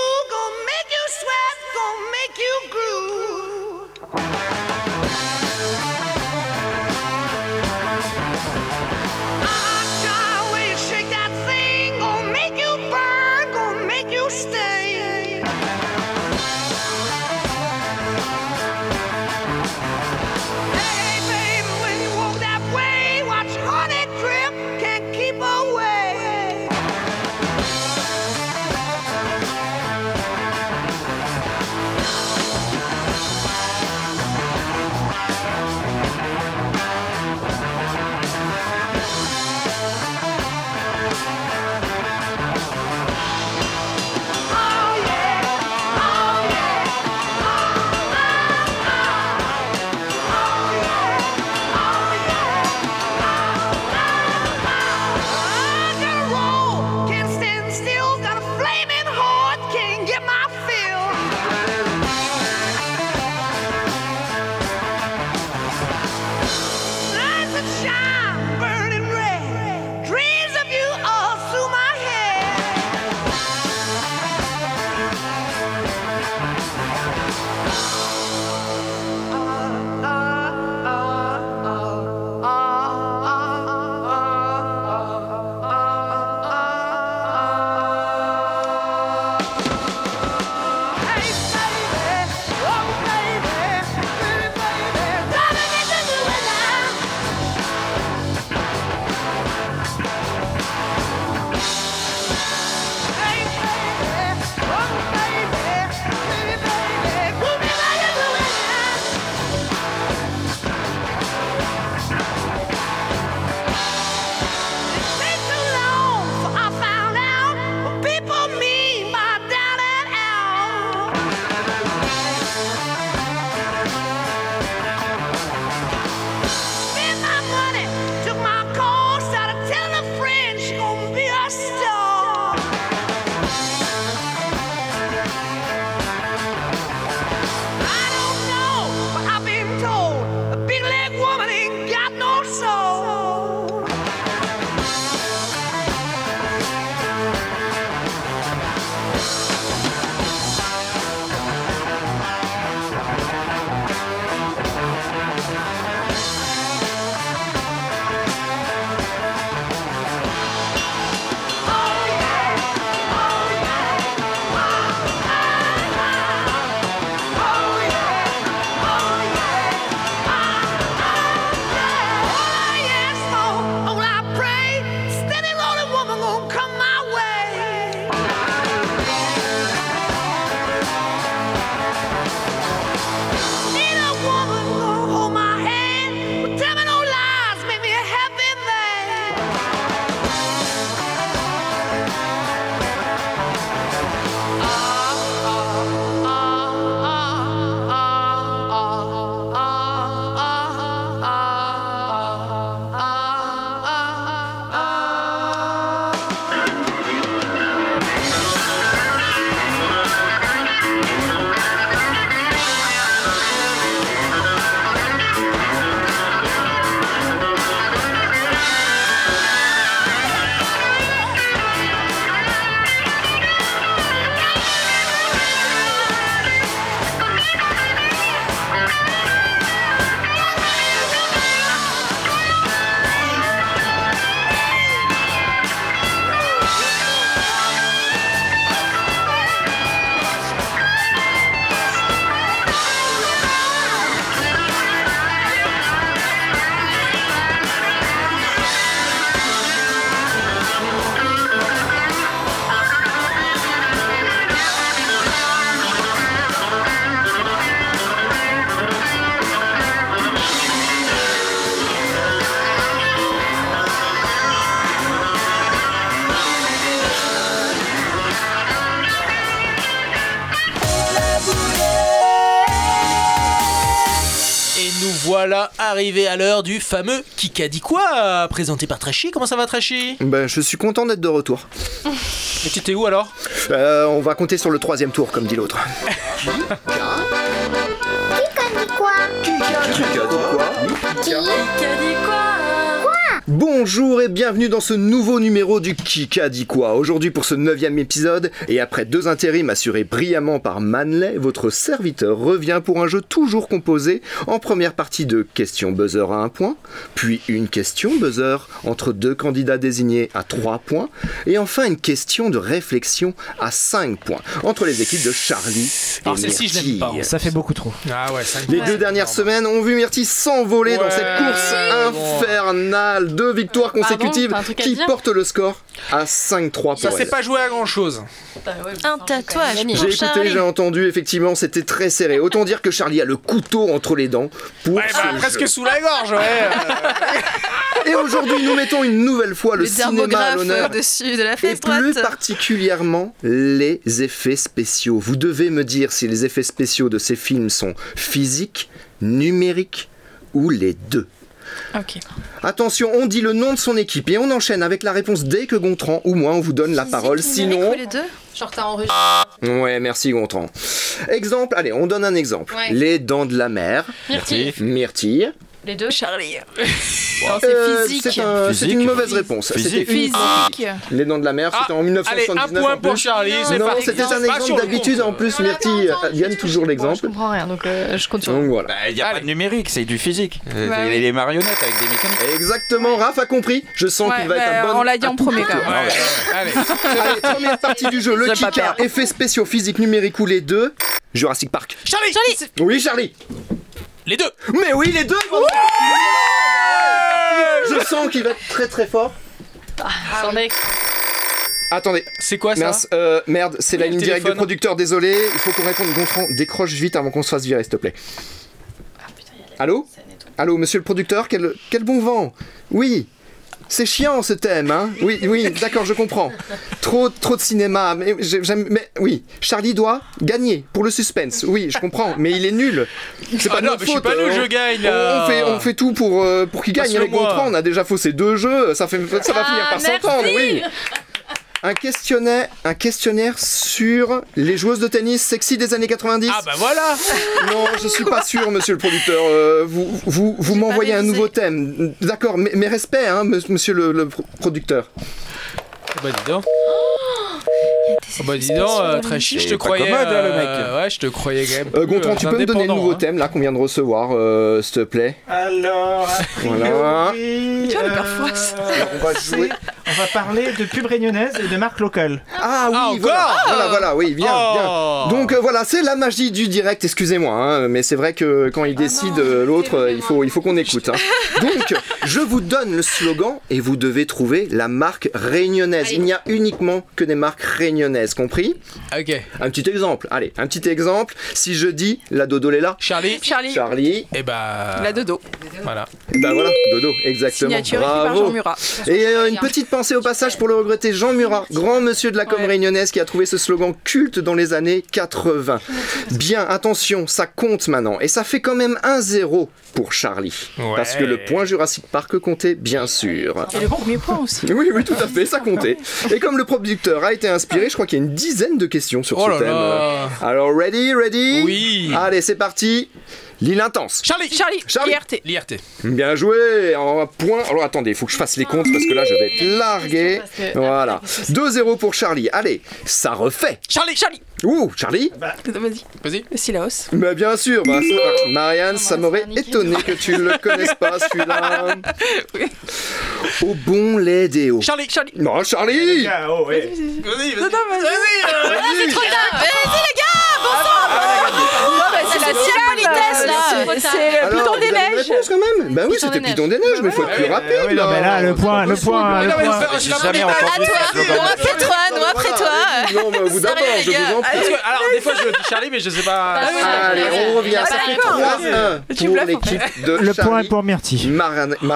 voilà arrivés à l'heure du fameux Qui a dit quoi présenté par Trashy. Comment ça va Trashy? Ben, je suis content d'être de retour. Et tu étais où alors? Euh, on va compter sur le troisième tour, comme dit l'autre. Bonjour et bienvenue dans ce nouveau numéro du Kika dit quoi Aujourd'hui pour ce neuvième épisode, et après deux intérims assurés brillamment par Manley, votre serviteur revient pour un jeu toujours composé en première partie de questions buzzer à un point, puis une question buzzer entre deux candidats désignés à trois points, et enfin une question de réflexion à cinq points entre les équipes de Charlie et Alors celle-ci, je l'aime pas. Myrtille. Ça fait beaucoup trop. Ah ouais, ça Les deux dernières semaines ont vu Myrtille s'envoler dans cette course bon. infernale. Deux victoires consécutives qui portent le score à 5-3 Ça pour s'est elle. pas joué à grand chose. Un tatouage J'ai écouté, j'ai entendu, effectivement, c'était très serré. Autant dire que Charlie a le couteau entre les dents pour Ouais, bah, presque sous la gorge, ouais. Et aujourd'hui, nous mettons une nouvelle fois le, Le cinéma à l'honneur. dessus de la Et plus particulièrement les effets spéciaux. Vous devez me dire si les effets spéciaux de ces films sont physiques, numériques ou les deux. Attention, on dit le nom de son équipe et on enchaîne avec la réponse dès que Gontran ou moi on vous donne la parole. Sinon, les deux Genre t'as enregistré. ouais, merci Gontran. Exemple, allez, on donne un exemple. Ouais. Les dents de la mer, Myrtille. Myrtille. Les deux. Charlie. Euh, c'est physique. c'est un- c'est une mauvaise réponse. Physique. Physique. Les dents de la mer, c'était Ah, en Allez, 1979. un point pour. Charlie, c'est Non, parti. c'était un Pas sur exemple le d'habitude. En plus, Myrtille, il donne toujours Je l'exemple. comprends rien, donc euh, je compte sur Donc voilà. Bah, Il n'y a pas Allez. de numérique, c'est du physique. Euh, oui. les marionnettes avec des mécaniques. Exactement, Raph a compris. Je sens Ouais, qu'il va être un bah, bon. on l'a dit en premier quand Ouais, même. ouais, allez. Allez, première partie du jeu, le pas Kika, perdre. effets spéciaux, physique, numérique ou les deux. Jurassic Park. Charlie Oui, Charlie. Les deux Mais oui, les deux. Je sens qu'il va être très très fort. Attendez. Attendez, C'est quoi ça mince, euh, merde, c'est la ligne directe du producteur, désolé. Il faut qu'on réponde. Gontran, décroche vite avant qu'on se fasse virer, s'il te plaît. Allô Allô, monsieur le producteur, quel, quel bon vent Oui c'est chiant ce thème, hein Oui, oui, d'accord, je comprends. Trop, trop de cinéma, mais j'ai- j'aime, mais oui, Charlie doit gagner pour le suspense. Oui, je comprends, mais il est nul. C'est Ah pas de non, notre mais je suis faute. pas nul, on- je gagne, on- là. On fait, on fait tout pour, euh, pour qu'il gagne. Avec Gontran, on a déjà faussé deux jeux. Ça fait, ça va Ah, finir par s'entendre, oui. Un questionnaire, un questionnaire sur les joueuses de tennis sexy des années 90. Ah bah voilà Non, je suis pas sûr, monsieur le producteur. Euh, vous vous, vous m'envoyez un nouveau thème. D'accord, mais, mais respect, hein, monsieur le, le pro- producteur. Bah dis donc Oh Bah dis donc, euh, Trashy, je te C'est pas croyais... commode, hein, le euh, Ouais, je te croyais quand même Euh, Gontran, euh, tu peux me donner le nouveau hein. thème là qu'on vient de recevoir, euh, s'il te plaît Alors, Voilà. Tu vois, le euh. On va jouer. on va parler de pub réunionnaise et de marque locale. Ah oui, Ah, voilà, encore voilà, voilà, oui, bien, Oh. bien. Donc euh, voilà, c'est la magie du direct, excusez-moi, hein, mais c'est vrai que quand il décide euh, l'autre, euh, il faut, il faut qu'on écoute. hein. Donc, je vous donne le slogan et vous devez trouver la marque réunionnaise. Il n'y a uniquement que des marques réunionnaises, compris Ok. Un petit exemple, allez, un petit exemple. Si je dis la Dodo Léla, Charlie Charlie. Charlie, Et bah... La dodo. Voilà. bah voilà, Dodo, exactement. Signature écrite par Bravo. Jean Murat. Et euh, une petite pensée au passage pour le regretter Jean Murat, grand monsieur de la com Ouais. réunionnaise qui a trouvé ce slogan culte dans les années 80. Bien, attention, ça compte maintenant. Et ça fait quand même 1-0 pour Charlie. Ouais. Parce que le point Jurassic Park comptait, bien sûr. Et le premier point aussi. Oui, oui, tout à fait, ça comptait. Et comme le producteur a été inspiré, je crois qu'il y a une dizaine de questions sur Oh ce là thème. là Alors, ready, ready? Oui Allez, c'est parti. L'île intense. Charlie Charlie. Charlie. IRT. L'IRT. Bien joué En point. Alors attendez, il faut que je fasse les comptes parce que là je vais être largué. Voilà. 2-0 pour Charlie. Allez, ça refait. Charlie Charlie Ouh, Charlie Vas-y. Vas-y. Le Silaos. Bah bien sûr, bah, ça- Marianne, ça m'aurait étonné que tu le connaisses pas celui-là. Oui. Au bon lait des hauts. Charlie Charlie Non, Charlie Ah, oh, ouais. Vas-y, Non, non, vas-y. Vas-y. C'est la politesse, là. C'est- le piton vous des neiges. réponse quand même Bah oui, c'était Piton des neiges, mais faut être plus Euh, rapide. non, mais là, le point, le point, le Non, mais point. J'ai jamais mais- entendu non, après toi, non, après toi. Non, mais vous d'abord, je vous en prie. Alors, des fois, je dis Charlie, mais je sais pas... Ah Allez, on revient. Ah, Ça fait d'accord. 3-1 Tu pour l'équipe de Le point est pour Myrtille. Marianne. Oh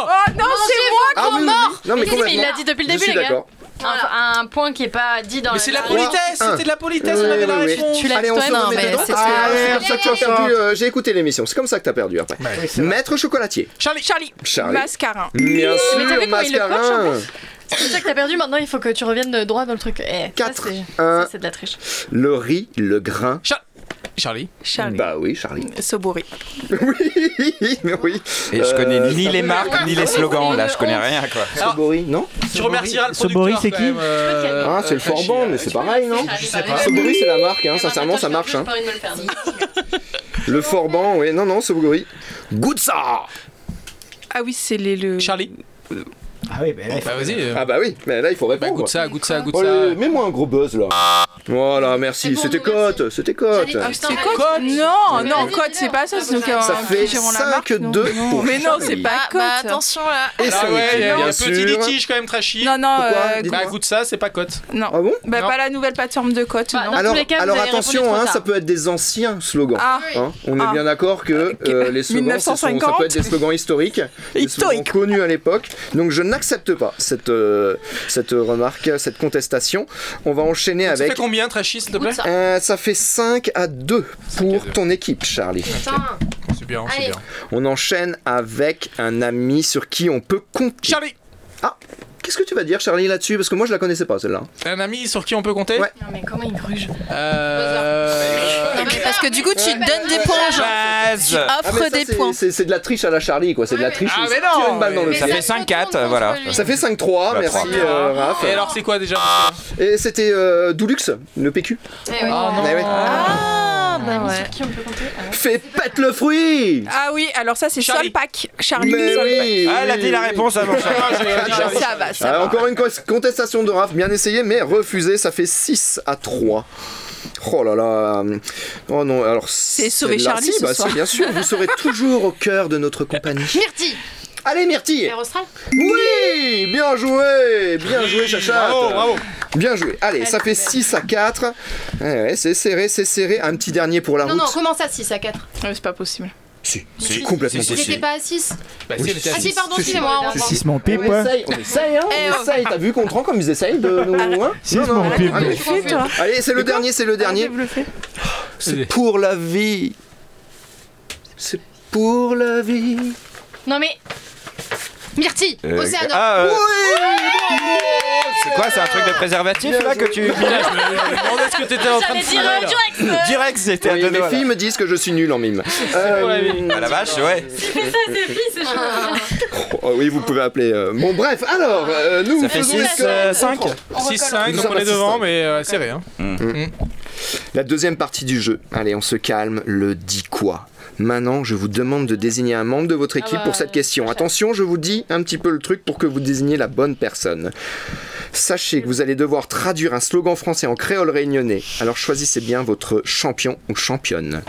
Oh non, c'est moi Ah oui, oui. Non, mais il l'a dit depuis le Je début, suis les gars. Un, un point qui est pas dit dans Mais la c'est de la politesse, c'était de la politesse, on Oui, avait la réponse. Tu l'as Allez, dit on se remet mais dedans. Ah, ça que tu as perdu. euh, J'ai écouté l'émission. C'est comme ça que tu as perdu après. Maître chocolatier. Charlie, Charlie. Charlie. Mascarin. Bien Mais t'as sûr, vu comment il le mascarin. C'est ça que t'as perdu, maintenant il faut que tu reviennes droit dans le truc. Eh, ça, Quatre, c'est- un. ça, c'est de la triche. Le riz, le grain. Char- Charlie. Charlie. Bah oui, Charlie. Sobori. oui, mais oui. Et je connais Euh, ni ça les marques, ni les slogans, là, je connais rien, quoi. Sobori, non Tu remercieras le Sobori, c'est qui euh, Ah, c'est le Tachi, Forban, euh, mais c'est pareil, non Je sais pas. Sobori, c'est la marque, hein. sincèrement, ça marche. Hein. Le Forban, oui, non, non, Sobori. Goûte ça Ah oui, c'est les le. Charlie. Ah oui, bah, là, faut- Bah vas-y. euh, Ah bah oui, mais là, il faut Bah répondre. goûte ça, goûte ça, goûte Oh, ça. allez, Mets-moi un gros buzz là. Voilà, merci. bon, C'était cote, c'était cote. Quoi Cote. Non, non, code, c'est pas ça. Ça fait pigeon la marque, 5-2 non. pour Mais non, c'est pas Ah, code. bah attention là. Et Ah ouais, équipe, il y a bien un petit litige quand même trashy. Non, non, Pourquoi euh. Bah goûte ça, c'est pas cote. non. Ah bon Bah Non. pas la nouvelle plateforme de code, Bah, Alors, attention, hein, ça peut être des anciens slogans. Ah. hein. On est Ah. bien d'accord que euh, les slogans, ça 1950. peut être des slogans historiques, des slogans Historique. connus à l'époque. Donc je n'accepte pas cette, euh, cette remarque, cette contestation. On va enchaîner Ça avec. Combien trashy s'il te plaît. Euh, ça fait 5 à 2 pour à ton équipe, Charlie. Putain. C'est bien, c'est Allez. bien. On enchaîne avec un ami sur qui on peut compter. Charlie. Qu'est-ce que tu vas dire, Charlie, là-dessus? Parce que moi, je la connaissais pas, celle-là. Un ami sur qui on peut compter? Ouais. Non mais comment il gruge? Euh... Parce que du coup, tu donnes des points aux gens. Base Tu Ah, mais offres ça, des c'est- points. C'est c'est de la triche à la Charlie, quoi. C'est de la triche. Ah, il mais se tire non, une balle dans le mais Ça pied. fait 5-4, voilà. Ça fait 5-3, Bah, merci trois. euh, Raph. Et alors c'est quoi déjà Et c'était euh, Doulux, le PQ. Eh oui. Oh non. Ah ouais. Ah, bah ouais. Sur qui on peut compter Ah ouais. Fais pète le fruit Ah oui, alors ça c'est Charlie. Solpac. Charlie. Mais oui, Ah, elle a dit la réponse avant ça. J'ai- j'ai- Ça va, ça va. encore une co- contestation de Raph, bien essayé, mais refusé, ça fait 6 à 3. Oh là là. Oh non, alors. C'est sauver Charlie si, ce bah, soir. bien sûr, vous serez toujours au cœur de notre compagnie. Myrtille Allez, Myrtille Air Austral Oui Bien joué Bien joué, Chacha Bravo, bravo. Bien joué. Allez, ça fait 6 à 4. Ouais, ouais, c'est serré, c'est serré. Un petit dernier pour la Non, route. non, comment ça 6 à 4 Ouais, C'est pas possible. Si, Si, c'est complètement si, si, possible. était pas à 6 Bah si, était Ah si, pardon, Si, si. excusez-moi. C'est 6 mon pipe, On ouais. essaye, on essaye, hein, Eh, on oh. essaye. T'as vu qu'on te rend comme ils essayent de nous. hein Six, Non, non, mon pipe. Allez, c'est le dernier, c'est le dernier. C'est pour la vie. C'est pour la vie. Non mais. Myrtille Euh, Océano Ah, euh, Oui c'est quoi C'est un truc de préservatif là que tu. Je me demandais ce que t'étais en train de J'allais dire Durex Direct, c'était à Oui, deux mes doigts. filles me disent que je suis nul en mime. Euh, Ah la vache, ouais. C'est ça, c'est pris, c'est chaud. oh, oui, vous pouvez appeler. euh, Bon, bref, alors, euh, nous. Ça fait faisons 6, ce que- 5 6-5, donc on est devant, 6-5. mais euh, serré. Hein. La deuxième partie du jeu. Allez, on se calme. Le dit quoi? Maintenant, je vous demande de désigner un membre de votre équipe bah, pour cette question. Attention, je vous dis un petit peu le truc pour que vous désigniez la bonne personne. Sachez que vous allez devoir traduire un slogan français en créole réunionnais. Alors choisissez bien votre champion ou championne.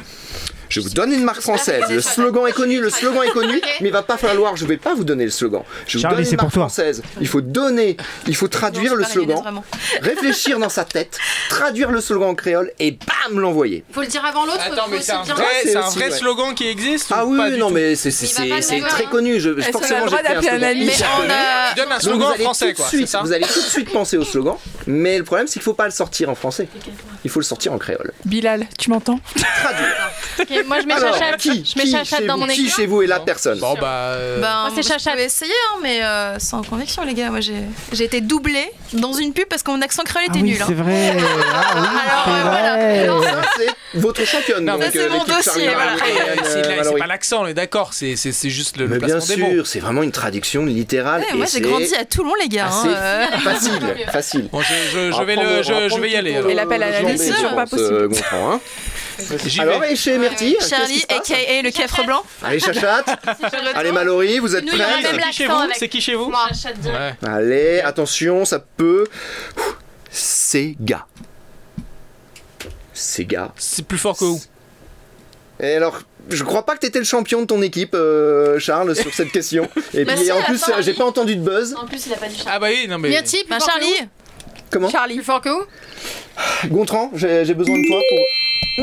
Je vous donne une marque française. Le slogan est connu, le slogan est connu, mais il va pas falloir. Je vais pas vous donner le slogan. Je vous Charlie, donne c'est une pour marque toi. française. Il faut donner, il faut traduire le slogan, réfléchir dans sa tête, traduire le slogan en créole et bam l'envoyer. Faut le dire avant l'autre, Attends, faut mais aussi c'est un bien. vrai, c'est c'est un aussi, vrai ouais. slogan qui existe Ah ou oui, du non tout mais c'est c'est- il va pas c'est- c'est très hein. connu. Je, Est-ce qu'on a forcément, le j'ai droit pris un d'appeler un slogan ami hyper Mais on connu. a- Tu donnes un Donc slogan vous allez français, tout de quoi, c'est suite, ça vous allez tout de suite penser au slogan, mais le problème c'est qu'il faut pas le sortir en français. Il faut le sortir en créole. Bilal, tu m'entends? Traduire. Ok, moi je mets Alors, chachate. qui, Je mets qui chez dans vous, mon qui équipe. chez vous est la personne Bon, bah. euh, Ben, Moi, c'est je Chachate. peux essayer, hein, mais euh, sans conviction, les gars. Moi, j'ai j'ai été doublée dans une pub parce que mon accent créole Ah était oui, nul. hein. c'est vrai. Ah oui, Alors, c'est euh, voilà. vrai. Alors, Ça c'est votre championne. Non, donc, mais c'est euh, mon l'équipe dossier, Charlie voilà. Marie, Après, Anne, c'est euh, la- c'est Mallory. pas l'accent, on est d'accord, c'est c'est- c'est juste le, le Mais bien placement des mots. sûr, c'est vraiment une traduction littérale. ouais, et moi, j'ai c'est grandi à Toulon, les gars. hein, assez euh. facile, facile. Bon, je, je- je vais, le, je, je vais y aller. alors. Et l'appel à la liste, c'est je pas possible. euh, Gontran, hein. J'y Alors, vais. et chez Myrtille, Charlie, aka le Kefre blanc. Allez, chachate. Allez, Mallory, vous êtes prêts C'est qui chez vous. C'est qui chez vous. Allez, attention, ça peut. Sega. Sega. C'est plus fort que où Et alors, je crois pas que t'étais le champion de ton équipe, euh, Charles, sur cette question. Et Bah puis si, en plus, euh, j'ai pas entendu de buzz. En plus, il a pas dit chat. Ah bah oui, non mais. Fort que Charlie, Comment? Charlie. Plus fort que où Gontran, j'ai j'ai besoin de toi pour.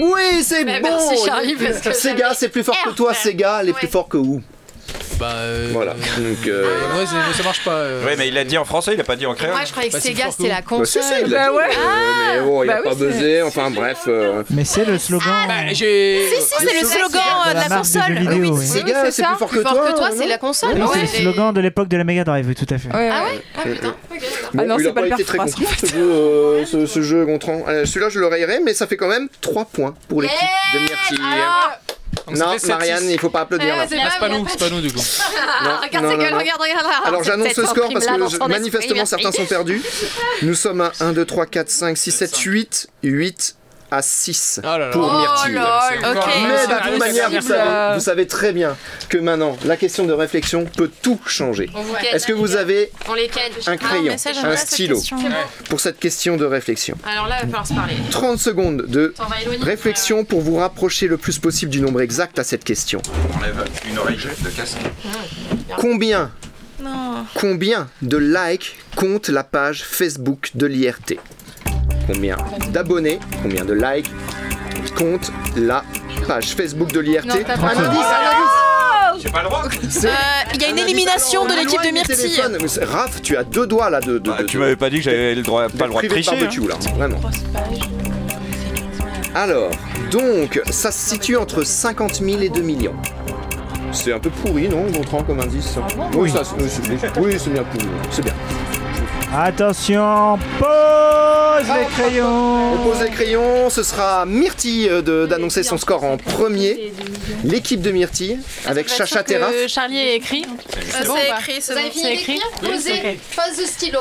Oui, c'est bon merci, Charlie, parce que Sega, c'est plus fort que toi. Sega, elle est Ouais. plus fort que où Bah, euh, Voilà. Donc, euh, Ouais, c'est- ça marche pas. euh. Oui, mais il l'a dit en français, il a pas dit en créole. Moi, je croyais que Bah, c'est Sega, c'était la bah, console. Bah ouais. euh, mais bon, il bah a oui, pas c'est- buzzé. Enfin bref. euh, Mais c'est le slogan. Bah, j'ai. Si, si, c'est le slogan de la de console. vidéo. oui. Sega, c'est plus fort que Plus fort toi. que toi, non c'est la console. Oui, Ouais, c'est le slogan de l'époque de la Mega Drive, tout à fait. Ouais, Ah ouais? ouais Ah putain. Bon, Ah non, il c'est a pas pas le été très ce jeu, euh, ce, ce jeu Gontran. Euh, Celui-là, je le rayerai, mais ça fait quand même 3 points pour l'équipe de Myrtille. Donc, Non, Marianne, six. il faut pas applaudir Eh, là. c'est Ah, c'est pas nous, c'est pas nous du coup. Non, regarde non, sa gueule, non. regarde, regarde. regarde. Alors j'annonce le score parce que je- manifestement certains sont perdus. Nous sommes à 1, 2, 3, 4, 5, 6, 7, 8, 8 à 6 Oh là là. pour Oh Myrtille. Mais de toute manière, vous savez, vous savez très bien que maintenant, la question de réflexion peut tout changer. Est-ce que vous avez un crayon, un cette stylo pour cette question de réflexion Alors là, il va falloir se parler. 30 secondes de réflexion pour vous rapprocher le plus possible du nombre exact à cette question. On enlève une oreille de casque. Combien, Non. combien de likes compte la page Facebook de l'IRT Combien d'abonnés, combien de likes compte la page Facebook de l'IRT Non, t'as pas Un le droit. indice, J'ai pas le droit. Euh, Il y a une élimination Alors, de l'équipe de Myrtille. Raph, tu as deux doigts là de. de, Bah, de- tu de- m'avais pas dit que j'avais le droit, pas le droit de privé tricher. hein. barbecue là, vraiment. Alors, donc, ça se situe entre 50 000 et 2 millions. C'est un peu pourri, non, Gontran, comme indice? Oui, ça, c'est- c'est- oui, c'est bien pourri, c'est bien. Attention, pose les crayons. On pose les crayons, ce sera Myrtille euh, de- d'annoncer son score en premier. L'équipe de Myrtille, avec Chacha Terra. Que Charlie a écrit. Bon ou C'est pas écrit, c'est Vous avez bon. fini c'est écrit d'écrire Posez, pose de stylo.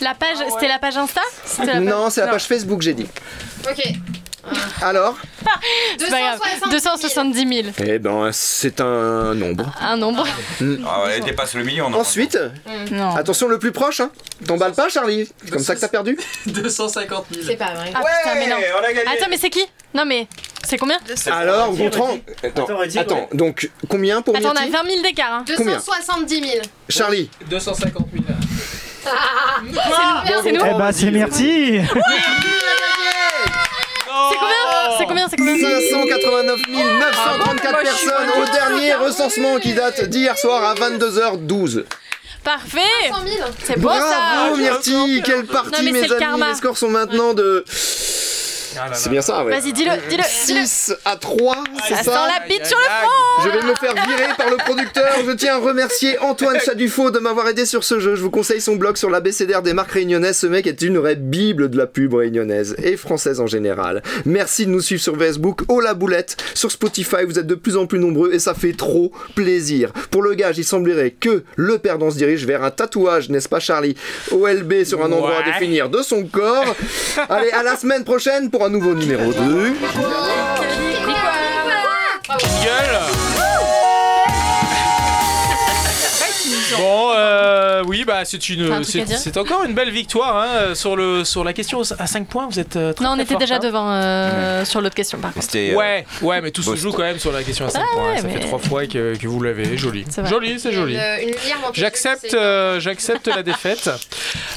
La page, c'était la page Insta C'était la page- Non, c'est la page Facebook, j'ai dit. Ok. Alors C'est pas grave. 270 000. Eh ben, c'est un nombre. Un nombre. Ah, elle dépasse le million. non Ensuite, Non. attention le plus proche, hein. T'emballes pas, Charlie C'est comme ça que t'as perdu 250 000. C'est pas vrai. Ah putain, mais non. on a gagné. Attends, mais c'est qui? Non, mais c'est combien? Alors, Gontran. Attends, Attends, redis, attends, donc combien pour Attends, on a Myrtille 20 000 d'écart. Hein. Combien? 270 000. Charlie 250 000. C'est nous Eh ben, c'est Myrtille. C'est combien C'est combien C'est combien 589 934 moi, je suis personnes au dernier recensement qui date d'hier soir à 22h12. Parfait 100 000. C'est beau ça Bravo Myrtille, quelle Non, partie mais mes amis, karma. les scores sont maintenant de... Ah C'est bien ça, ouais. Vas-y, dis-le, dis-le, dis-le 6 à 3, c'est Ça sent la bite sur le front Je vais me faire virer par le producteur. Je tiens à remercier Antoine Chadufaux de m'avoir aidé sur ce jeu. Je vous conseille son blog sur l'ABCDR des marques réunionnaises. Ce mec est une vraie bible de la pub réunionnaise et française en général. Merci de nous suivre sur Facebook, Oh la boulette. Sur Spotify, vous êtes de plus en plus nombreux et ça fait trop plaisir. Pour le gage, il semblerait que le perdant se dirige vers un tatouage, n'est-ce pas Charlie? OLB sur un endroit à définir de son corps. Allez, à la semaine prochaine pour un nouveau numéro 2. Gueule Bon, euh, oui, bah c'est une, encore une belle victoire hein, sur le sur la question à 5 points. Vous êtes euh, très, Non, on très était fort, déjà hein. devant euh, sur l'autre question par contre. Euh, Ouais, ouais, mais tout se joue quand même sur la question à 5 Ah points. ouais, Ça fait trois fois que, que vous l'avez. Joli. C'est. Joli, c'est joli. Une, une J'accepte, euh, j'accepte la défaite.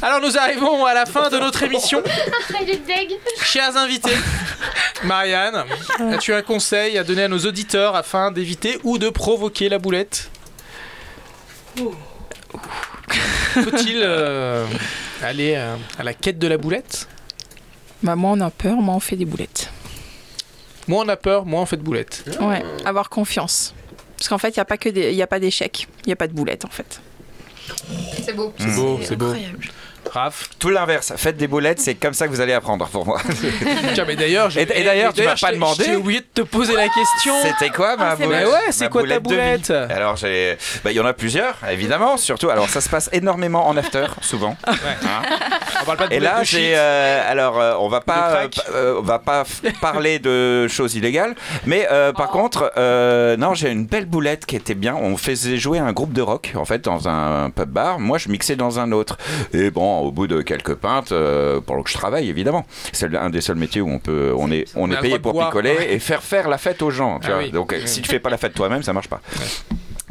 Alors nous arrivons à la fin de notre émission. Chers invités, Marianne, as-tu un conseil à donner à nos auditeurs afin d'éviter ou de provoquer la boulette? Faut-il euh, aller euh, à la quête de la boulette? Bah, moi, on a peur, moi, on fait des boulettes. Moins on a peur, moins on fait de boulettes. Ouais, avoir confiance. Parce qu'en fait, il n'y a pas que des, y a pas d'échecs, il n'y a pas de boulettes en fait. C'est beau. C'est beau, c'est beau. Incroyable. Raph Tout l'inverse. Faites des boulettes, c'est comme ça que vous allez apprendre pour moi. Tiens, mais d'ailleurs, j'ai- Et- et d'ailleurs, tu m'as pas demandé. J'ai oublié de te poser la question. C'était quoi ma Ah, boulette. Ouais, c'est quoi ta de vie. boulette Alors, bah, Il y en a plusieurs, évidemment, surtout. Alors, ça se passe énormément en after, souvent. Hein On parle pas de Et là, boulette de j'ai. euh, alors, euh, on va pas, De crack. euh, on va pas parler de choses illégales, mais euh, par contre, euh, non, j'ai une belle boulette qui était bien. On faisait jouer un groupe de rock, en fait, dans un pub bar. Moi, je mixais dans un autre. Et bon, au bout de quelques pintes, euh, pendant que je travaille, évidemment, c'est un des seuls métiers où on peut, on est, on est payé pour boire. picoler Ouais. et faire faire la fête aux gens. Tu Ah vois. oui. Donc, si tu fais pas la fête toi-même, ça marche pas.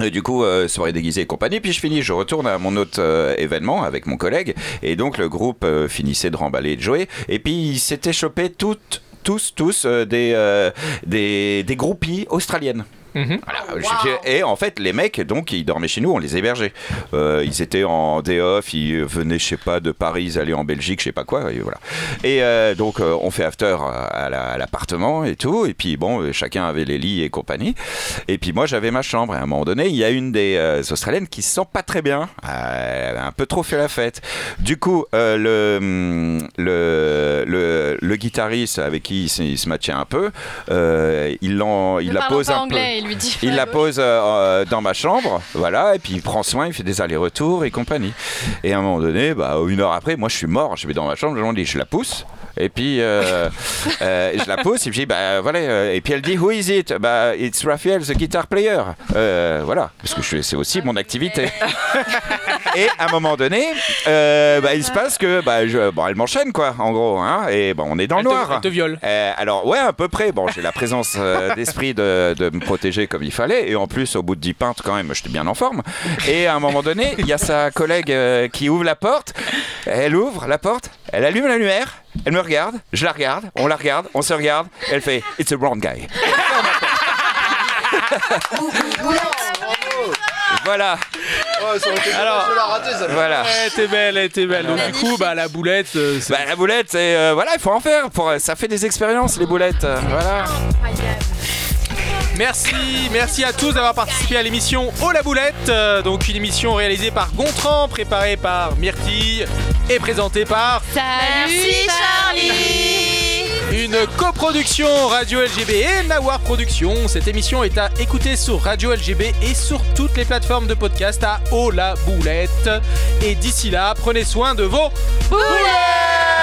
Et du coup, euh, soirée déguisée et compagnie. Puis je finis, je retourne à mon autre euh, événement avec mon collègue. Et donc le groupe euh, finissait de remballer et de jouer. Et puis il s'était chopé toutes, tous, tous des, euh, des, des groupies australiennes. Mhm. Voilà. Je- Et en fait, les mecs, donc, ils dormaient chez nous, on les hébergeait. Euh, ils étaient en day off, ils venaient, je sais pas, de Paris, ils allaient en Belgique, je sais pas quoi, et voilà. Et euh, donc, euh, on fait after à la- à l'appartement et tout, et puis bon, euh, chacun avait les lits et compagnie. Et puis moi, j'avais ma chambre. Et à un moment donné, il y a une des euh, Australiennes qui se sent pas très bien, elle a un peu trop fait la fête. Du coup, euh, le, hum, le, le, le guitariste avec qui il se, il se matchait un peu, euh, il, l'en- il la pose un anglais, peu. Il lui dit. Il à la pose euh, euh, dans ma chambre, voilà, et puis il prend soin, il fait des allers-retours et compagnie. Et à un moment donné, bah, une heure après, moi je suis mort, je vais dans ma chambre, je lui dis, je la pousse. Et puis euh, euh, je la pousse et puis bah voilà euh, et puis elle dit who is it? Bah it's Raphael the guitar player. Euh, voilà parce que c'est aussi mon activité. Et à un moment donné euh, bah, il se passe que bah, je, bon, elle m'enchaîne quoi en gros hein, et bon on est dans Elle le te- noir. elle te viole. euh, alors ouais à peu près. Bon j'ai la présence euh, d'esprit de, de me protéger comme il fallait et en plus au bout de 10 pintes quand même j'étais bien en forme. Et à un moment donné il y a sa collègue euh, qui ouvre la porte. Elle ouvre la porte elle allume la lumière elle me regarde je la regarde on la regarde on se regarde elle fait it's a brown guy voilà Alors, raté, ça. voilà Elle était belle, elle était belle. Donc du coup, bah la boulette, euh, c'est- bah, la boulette, c'est euh, voilà, il faut en faire. Pour, ça fait des expériences, les boulettes. euh, voilà. Merci, merci à tous d'avoir participé à l'émission Oh la boulette, euh, donc une émission réalisée par Gontran, préparée par Myrtille et présentée par Salut Charlie une coproduction Radio LGB et Nawar Productions. Cette émission est à écouter sur Radio LGB et sur toutes les plateformes de podcast à Oh la boulette. Et d'ici là, prenez soin de vos boulettes